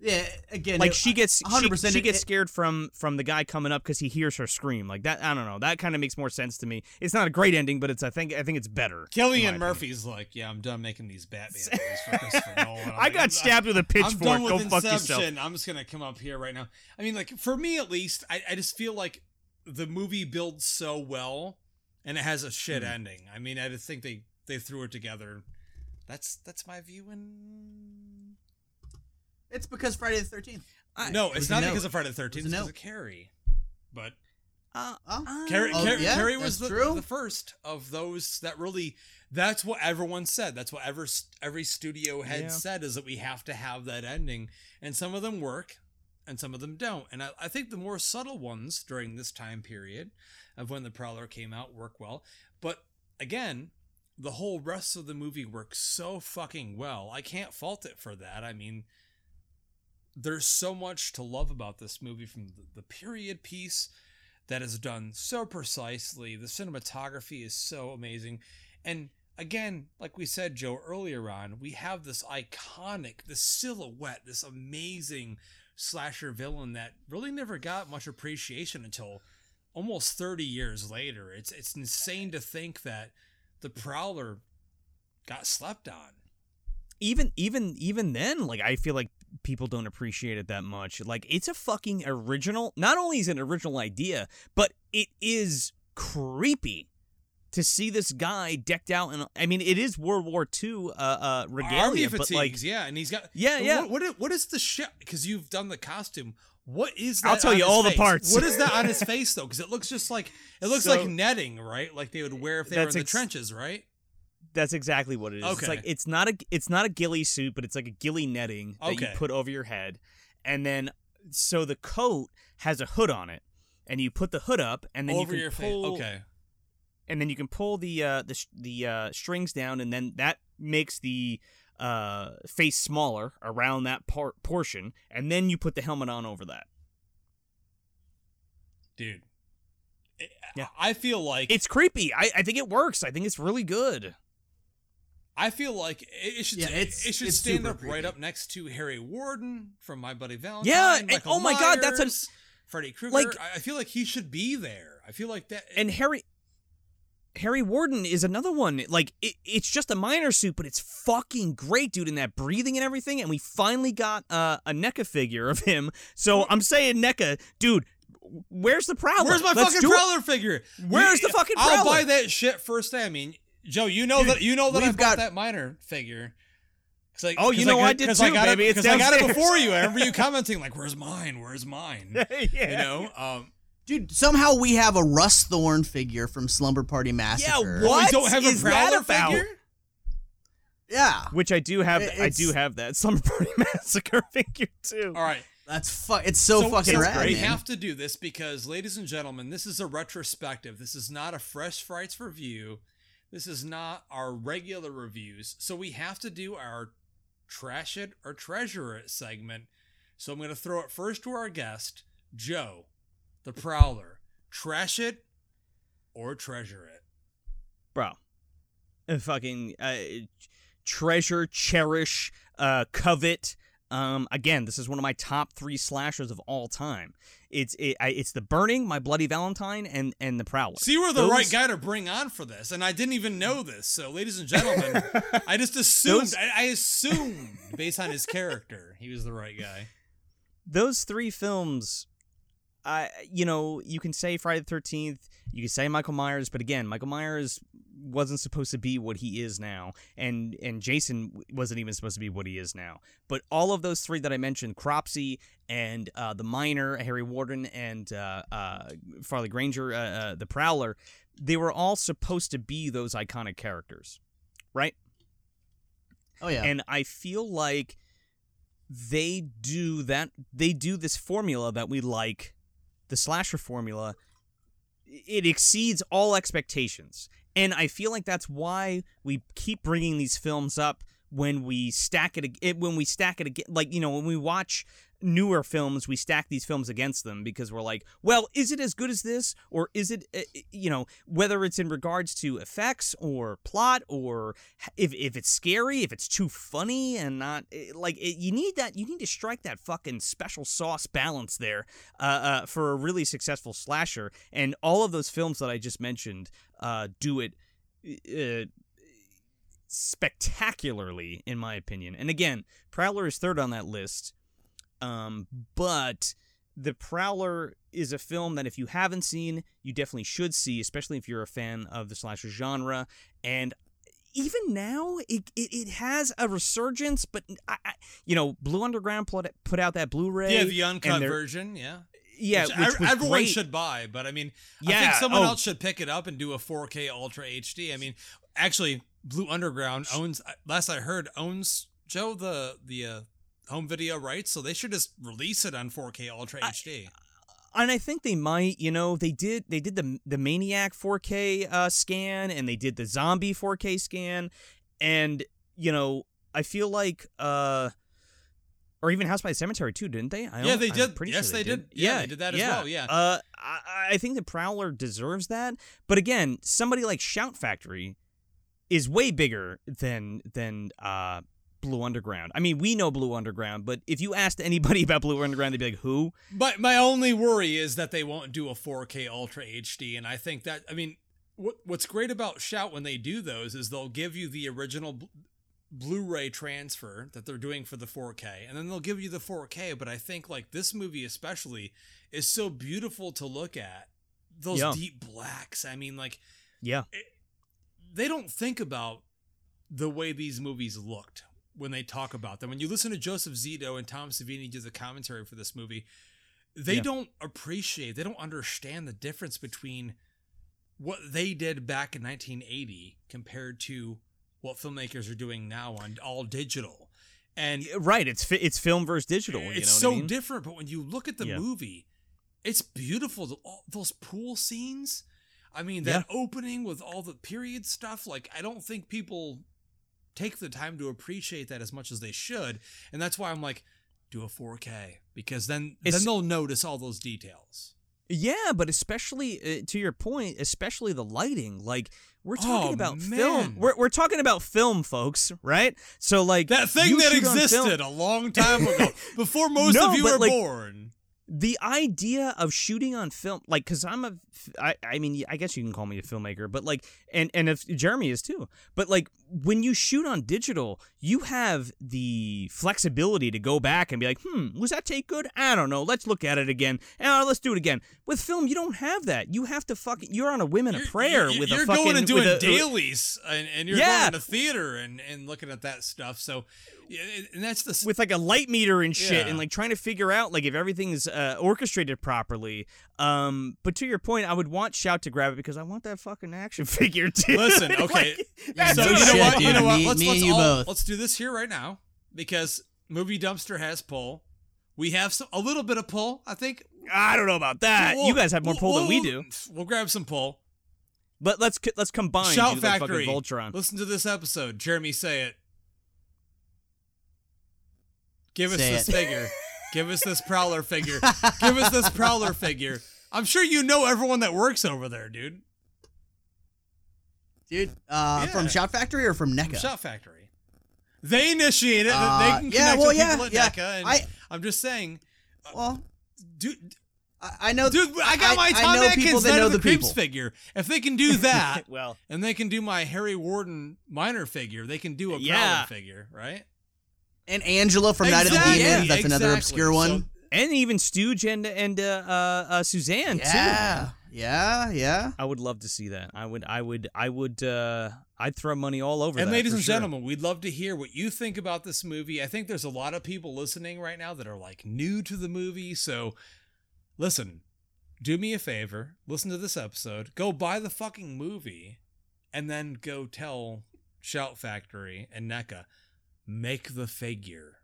Yeah, again, like it- she gets she, 100%. she it- gets it- scared from from the guy coming up because he hears her scream like that i don't know that kind of makes more sense to me it's not a great ending but it's i think i think it's better in my Cillian opinion. Murphy's like, yeah, I'm done making these Batman movies for Christopher Nolan. I'm like, got I'm- stabbed with a I'm pitchfork done with go fuck yourself I'm just gonna come up here right now. I mean, like for me at least, I, I just feel like the movie builds so well, and it has a shit Hmm. ending. I mean, I just think they they threw it together. That's that's my view. And It's because Friday the Thirteenth. no, it's not because of Friday the Thirteenth. It's a because note. of Carrie. But uh, Oh, Carrie, Oh, Carrie, yeah, Carrie was the, the first of those that really. That's what everyone said. That's what ever every studio had Yeah. said is that we have to have that ending, and some of them work, and some of them don't. And I, I think the more subtle ones during this time period of when the Prowler came out work well. But again, the whole rest of the movie works so fucking well. I can't fault it for that. I mean, there's so much to love about this movie from the, the period piece that is done so precisely. The cinematography is so amazing. And again, like we said, Joe, earlier on, we have this iconic, this silhouette, this amazing slasher villain that really never got much appreciation until almost 30 years later. It's it's insane to think that the Prowler got slept on. even even even then like i feel like people don't appreciate it that much like it's a fucking original not only is it an original idea but it is creepy to see this guy decked out in. I mean, it is World War II uh, uh, regalia, but like, yeah, and he's got Yeah, yeah. What, what is, what is the shit? Because you've done the costume. What is that? I'll tell you all the parts. What is that on his face though? Because it looks just like it looks So- like netting, right? Like they would wear if they were in the ex- trenches, right? That's exactly what it is. It's like it's not a it's not a ghillie suit, but it's like a ghillie netting that you Okay. put over your head, and then so the coat has a hood on it, and you put the hood up, and then you can your pull, face. Okay. and then you can pull the uh, the the uh, strings down, and then that makes the uh, face smaller around that part portion, and then you put the helmet on over that. Dude. Yeah. I feel like It's creepy. I, I think it works. I think it's really good. I feel like it should Yeah, it's- it should stand up right up next to Harry Warden from My Bloody Valentine. Yeah, and- oh my God, that's a- Myers, Freddy Krueger. like- I feel like he should be there. I feel like that. and Harry Harry Warden is another one. Like it, it's just a miner suit, but it's fucking great, dude. In that breathing and everything, and we finally got uh, a NECA figure of him. So I'm saying NECA, dude. Where's the prowler? Where's my Let's fucking do it. Prowler figure? Where's the fucking I'll buy that shit first day. I mean, Joe, you know that you know that I we've bought got- that miner figure. 'Cause like, Oh, you know got- I did too, got baby. It, It's because I got it before you. I remember you commenting like, "Where's mine? Where's mine?" yeah. You know. Um, Dude, somehow we have a Russ Thorn figure from Slumber Party Massacre. what? oh, you don't have a is that Prowler figure? Yeah. Which I do have. It- I do have that Slumber Party Massacre figure too. All right. That's fu- It's so, fucking it's rad, great. We have to do this because, ladies and gentlemen, this is a retrospective. This is not a fresh frights review. This is not our regular reviews. So we have to do our trash it or treasure it segment. So I'm going to throw it first to our guest, Joe, the Prowler. Trash it or treasure it. bro. Fucking uh, treasure, cherish, uh, covet. Um, again, this is one of my top three slashers of all time. It's it, I, it's the Burning, My Bloody Valentine, and and the Prowler. See, you were the Those- right guy to bring on for this, and I didn't even know this. So, ladies and gentlemen, I just assumed. Those- I, I assumed based on his character, he was the right guy. Those three films, I you know you can say Friday the Thirteenth, you can say Michael Myers, but again, Michael Myers wasn't supposed to be what he is now, and and Jason wasn't even supposed to be what he is now. But all of those three that I mentioned, Cropsy and uh, the Miner, Harry Warden, and uh, uh, Farley Granger, uh, uh, the Prowler, they were all supposed to be those iconic characters, right? Oh, yeah. And I feel like they do that they do this formula that we like, the slasher formula. It exceeds all expectations. And I feel like that's why we keep bringing these films up when we stack it, it when we stack it again like you know when we watch newer films we stack these films against them because we're like well is it as good as this? Or is it uh, you know whether it's in regards to effects or plot or if, if it's scary if it's too funny and not eh, like it, you need that you need to strike that fucking special sauce balance there uh, uh, for a really successful slasher. And all of those films that i just mentioned uh, do it spectacularly in my opinion. And again prowler is third on that list um, but the prowler is a film that if you haven't seen you definitely should see especially if you're a fan of the slasher genre and even now it, it, it has a resurgence but I, I, you know blue underground put, put out that blu-ray Yeah, the uncut version. Yeah. yeah Which which everyone great. should buy, but I mean, I think Yeah, someone oh. else should pick it up and do a 4K Ultra HD. I mean, actually, Blue Underground owns. Last I heard, owns Joe the the uh, home video rights, so they should just release it on 4K Ultra HD. and I think they might, you know, they did they did the the Maniac 4K uh, scan and they did the Zombie 4K scan, and you know, I feel like, uh, or even House by the Cemetery too, didn't they? I Yeah, they did. pretty Yes, sure they did. Yeah, they did that as well, yeah. Uh, I, I think the Prowler deserves that, but again, somebody like Shout Factory is way bigger than than uh. Blue Underground. I mean, we know Blue Underground, but if you asked anybody about Blue Underground, they'd be like, "Who?" But my only worry is that they won't do a 4K Ultra HD, and I think that I mean, what what's great about Shout when they do those is they'll give you the original bl- Blu-ray transfer that they're doing for the 4K, and then they'll give you the 4K. But I think like this movie especially is so beautiful to look at those Yeah. deep blacks. I mean, like Yeah. they don't think about the way these movies looked when they talk about them. When you listen to Joseph Zito and Tom Savini do the commentary for this movie, they Yeah. don't appreciate, they don't understand the difference between what they did back in 1980 compared to what filmmakers are doing now on all digital. And Right. It's fi- it's film versus digital. you it's know so I mean? different, but when you look at the Yeah. movie, it's beautiful. All those pool scenes. I mean, that opening with all the period stuff. Like, I don't think people take the time to appreciate that as much as they should, and that's why I'm like, do a 4K because then It's- then they'll notice all those details. Yeah, but especially uh, to your point, especially the lighting. Like we're talking Oh, about man. film. We're we're talking about film, folks, right? So like That thing that existed a long time ago, before most No, of you were like, born. The idea of shooting on film like because i'm a I, I mean i guess you can call me a filmmaker but like and and if jeremy is too but like when you shoot on digital you have the flexibility to go back and be like hmm was that take good? I don't know. Let's look at it again. Uh, let's do it again. With film you don't have that. You have to fucking you're on a women of prayer you're, with you're a fucking going and doing a- dailies and, and you're Yeah. going to theater and, and looking at that stuff. So and that's the with like a light meter and shit Yeah. and like trying to figure out like if everything's uh, orchestrated properly um but to your point i would want shout to grab it because i want that fucking action figure too Listen, okay. Like, so no you know shit, what? you know what? Me- let's me let's and you all, both. let's do this here right now because movie dumpster has pull. We have some a little bit of pull. I think i don't know about that We'll- you guys have more we'll- pull than we do We'll grab some pull. but let's let's combine Shout do Factory. voltron Listen to this episode. Jeremy, say it. Give us Say this it. figure. Give us this prowler figure. Give us this prowler figure. I'm sure you know everyone that works over there, dude. Dude, uh, Yeah. from Shout Factory or from NECA? Shout Factory. They initiate it. Uh, they can connect yeah, well, with yeah, people at yeah. NECA. And I- I'm just saying, well, dude, I, I know. dude, I got my Tom I know Atkins that Night know of the, the Creeps people. figure. If they can do that, well and they can do my Harry Warden miner figure, they can do a Yeah. Prowler figure, right? And Angela from Night of the Exactly, Demons. That's another obscure one. So- and even stooge and and uh, uh, uh suzanne too yeah, yeah, yeah. I would love to see that. I would, I would, I would, uh, I'd throw money all over And that. ladies and sure. gentlemen, we'd love to hear what you think about this movie. I think there's a lot of people listening right now that are like new to the movie. So listen, do me a favor, listen to this episode, go buy the fucking movie, and then go tell Shout Factory and NECA, make the figure.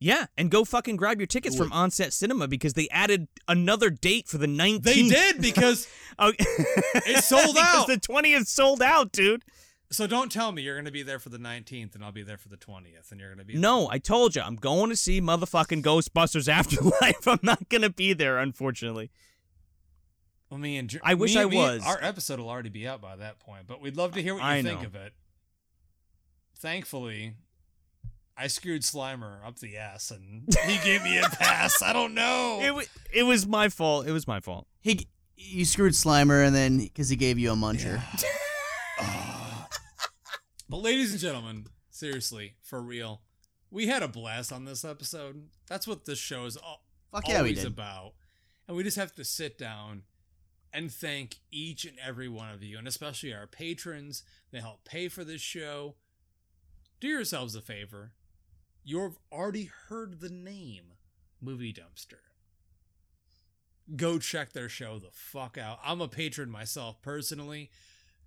Yeah, and go fucking grab your tickets from Onset Cinema because they added another date for the 19th. They did because Oh, It sold because out. The 20th sold out, dude. so don't tell me you're going to be there for the 19th and I'll be there for the 20th and you're going to be No, I told you. I'm going to see motherfucking Ghostbusters Afterlife. I'm not going to be there, unfortunately. Well, me and Jer- I wish me- I me- was. Our episode will already be out by that point, but we'd love to hear what you I think know. of it. Thankfully, I screwed Slimer up the ass, and he gave me a pass. I don't know. It, wa- it was my fault. It was my fault. He, you screwed Slimer, and then because he gave you a muncher. But ladies and gentlemen, seriously, for real, we had a blast on this episode. That's what this show is all, Fuck yeah, we always did. about. And we just have to sit down and thank each and every one of you, and especially our patrons that help pay for this show. Do yourselves a favor. You've already heard the name Movie Dumpster. Go check their show the fuck out. I'm a patron myself personally.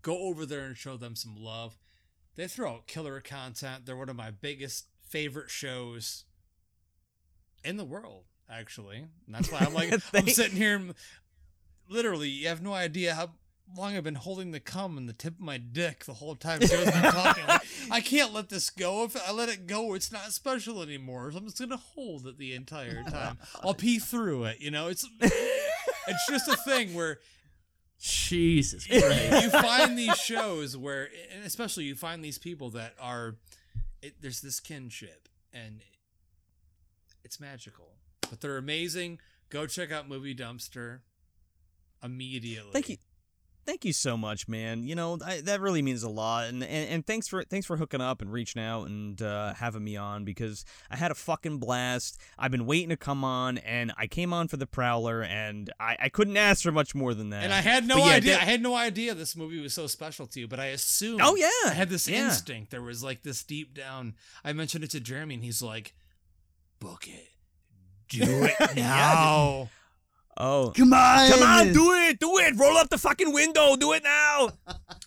Go over there and show them some love. They throw out killer content. They're one of my biggest favorite shows in the world, actually. And that's why I'm like, I'm sitting here. and- Literally, you have no idea how long I've been holding the cum in the tip of my dick the whole time Joe's been talking. Like, I can't let this go. If I let it go, it's not special anymore. So I'm just gonna hold it the entire time. I'll pee through it. You know, it's it's just a thing where Jesus Christ. you find these shows where, and especially you find these people that are, it, there's this kinship, and it's magical. But they're amazing. Go check out Movie Dumpster immediately. Thank you. Thank you so much, man. You know I, that really means a lot, and, and and thanks for thanks for hooking up and reaching out and uh, having me on because I had a fucking blast. I've been waiting to come on, and I came on for the Prowler, and I, I couldn't ask for much more than that. And I had no yeah, idea. that- I had no idea this movie was so special to you, but I assumed. Oh, yeah. I had this Yeah. instinct. There was like this deep down. I mentioned it to Jeremy, and he's like, "Book it, do it now." Oh. Come on. Come on, do it, do it! Roll up the fucking window, do it now!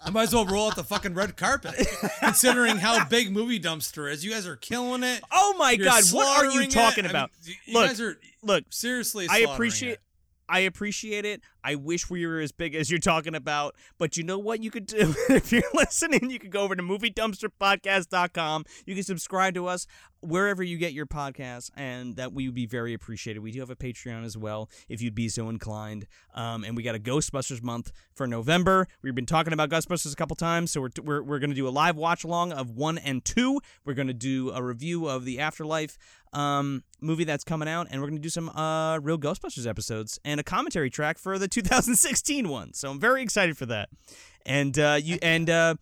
I might as well roll out the fucking red carpet, considering how big movie dumpster is. You guys are killing it. Oh my You're god, what are you slaughtering it. talking I mean, about? you Look, guys are Look, seriously. I appreciate it. I appreciate it. I wish we were as big as you're talking about. But you know what you could do? if you're listening, you could go over to moviedumpsterpodcast.com. You can subscribe to us wherever you get your podcasts, and that we would be very appreciated. We do have a Patreon as well, if you'd be so inclined. Um, and we got a Ghostbusters month for November. We've been talking about Ghostbusters a couple times, so we're, we're, we're going to do a live watch along of one and two. We're going to do a review of the Afterlife um, movie that's coming out, and we're going to do some uh, real Ghostbusters episodes and a commentary track for the 2016 one. So I'm very excited for that. And uh, you and uh,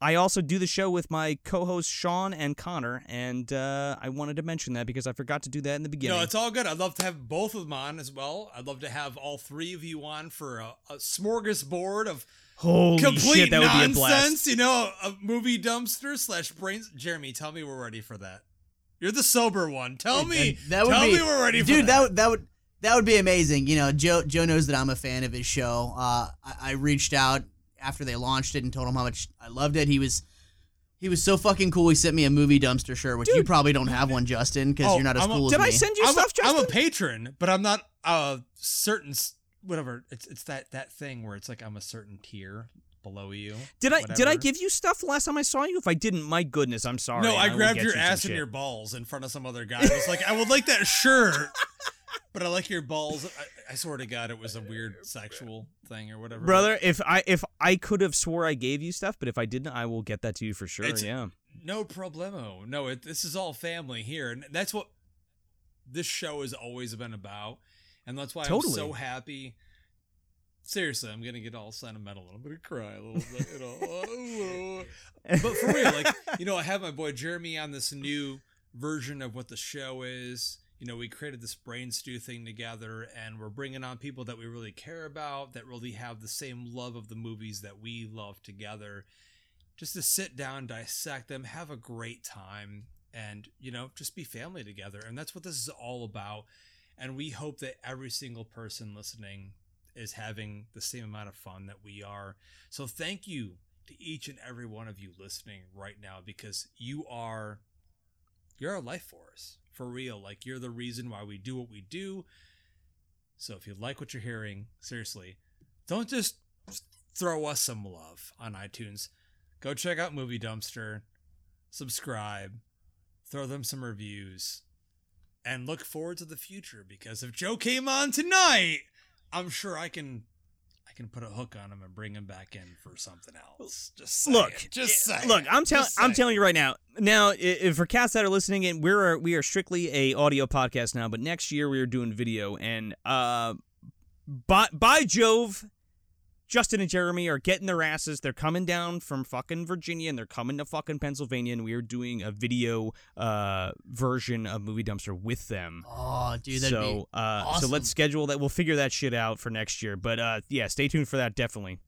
I also do the show with my co-hosts Sean and Connor, and uh, I wanted to mention that because I forgot to do that in the beginning. No, it's all good. I'd love to have both of them on as well. I'd love to have all three of you on for a, a smorgasbord of Holy complete shit, that would be a blast. nonsense. You know, a movie dumpster slash brains. Jeremy, tell me we're ready for that. You're the sober one. Tell me. That would tell be, me we're ready for dude. that. That would that would that would be amazing. You know, Joe Joe knows that I'm a fan of his show. Uh, I, I reached out after they launched it and told him how much I loved it. He was he was so fucking cool. He sent me a movie dumpster shirt, which you probably don't have one, Justin, because Oh, you're not as I'm a- cool as Did me. I send you I'm, stuff, a, I'm a patron, but I'm not a certain whatever. It's it's that that thing where it's like I'm a certain tier below you. did I did I give you stuff the last time I saw you? If I didn't, my goodness, I'm sorry. No, I will grabbed your you ass and shit. your balls in front of some other guy. I was like, I would like that shirt, but I like your balls. I, I swear to God, it was a weird sexual thing or whatever. brother. If I if I could have swore I gave you stuff, but if I didn't, I will get that to you for sure. It's- yeah. no problemo. No, it, this is all family here, and that's what this show has always been about, and that's why Totally. I'm so happy. Seriously, I'm gonna get all sentimental. I'm gonna cry a little bit, you know. Oh. but for real, like you know, I have my boy Jeremy on this new version of what the show is. You know, we created this brain stew thing together, and we're bringing on people that we really care about, that really have the same love of the movies that we love together, just to sit down, dissect them, have a great time, and you know, just be family together. And that's what this is all about. And we hope that every single person listening is having the same amount of fun that we are. So thank you to each and every one of you listening right now because you are you're our life force for real. Like you're the reason why we do what we do. So if you like what you're hearing, seriously, don't just throw us some love on iTunes. Go check out Movie Dumpster, subscribe, throw them some reviews, and look forward to the future because if Joe came on tonight, I'm sure I can I can put a hook on him and bring him back in for something else. Just. Look, just look. I'm telling, I'm telling you right now. Now, if for cats that are listening, in, we're we are strictly a audio podcast now. But next year we are doing video, and uh, by by Jove, Justin and Jeremy are getting their asses. They're coming down from fucking Virginia, and they're coming to fucking Pennsylvania, and we are doing a video uh version of Movie Dumpster with them. oh, dude, that'd so be uh, so let's schedule that. We'll figure that shit out for next year. But uh, yeah, stay tuned for that. Definitely.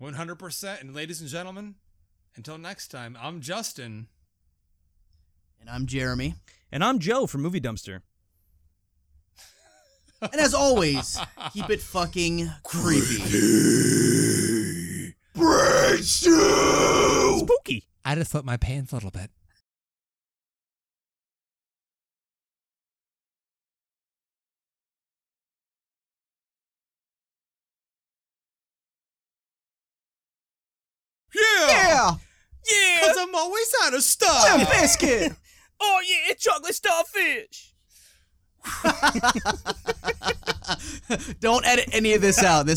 100%. And ladies and gentlemen, until next time, I'm Justin. And I'm Jeremy. And I'm Joe from Movie Dumpster. And as always, keep it fucking creepy. Brain! Spooky. I just flipped my pants a little bit. Yeah! Yeah, Yeah. Because I'm always out of stuff! Limp Bizkit. Oh yeah, chocolate starfish. Don't edit any of this out. This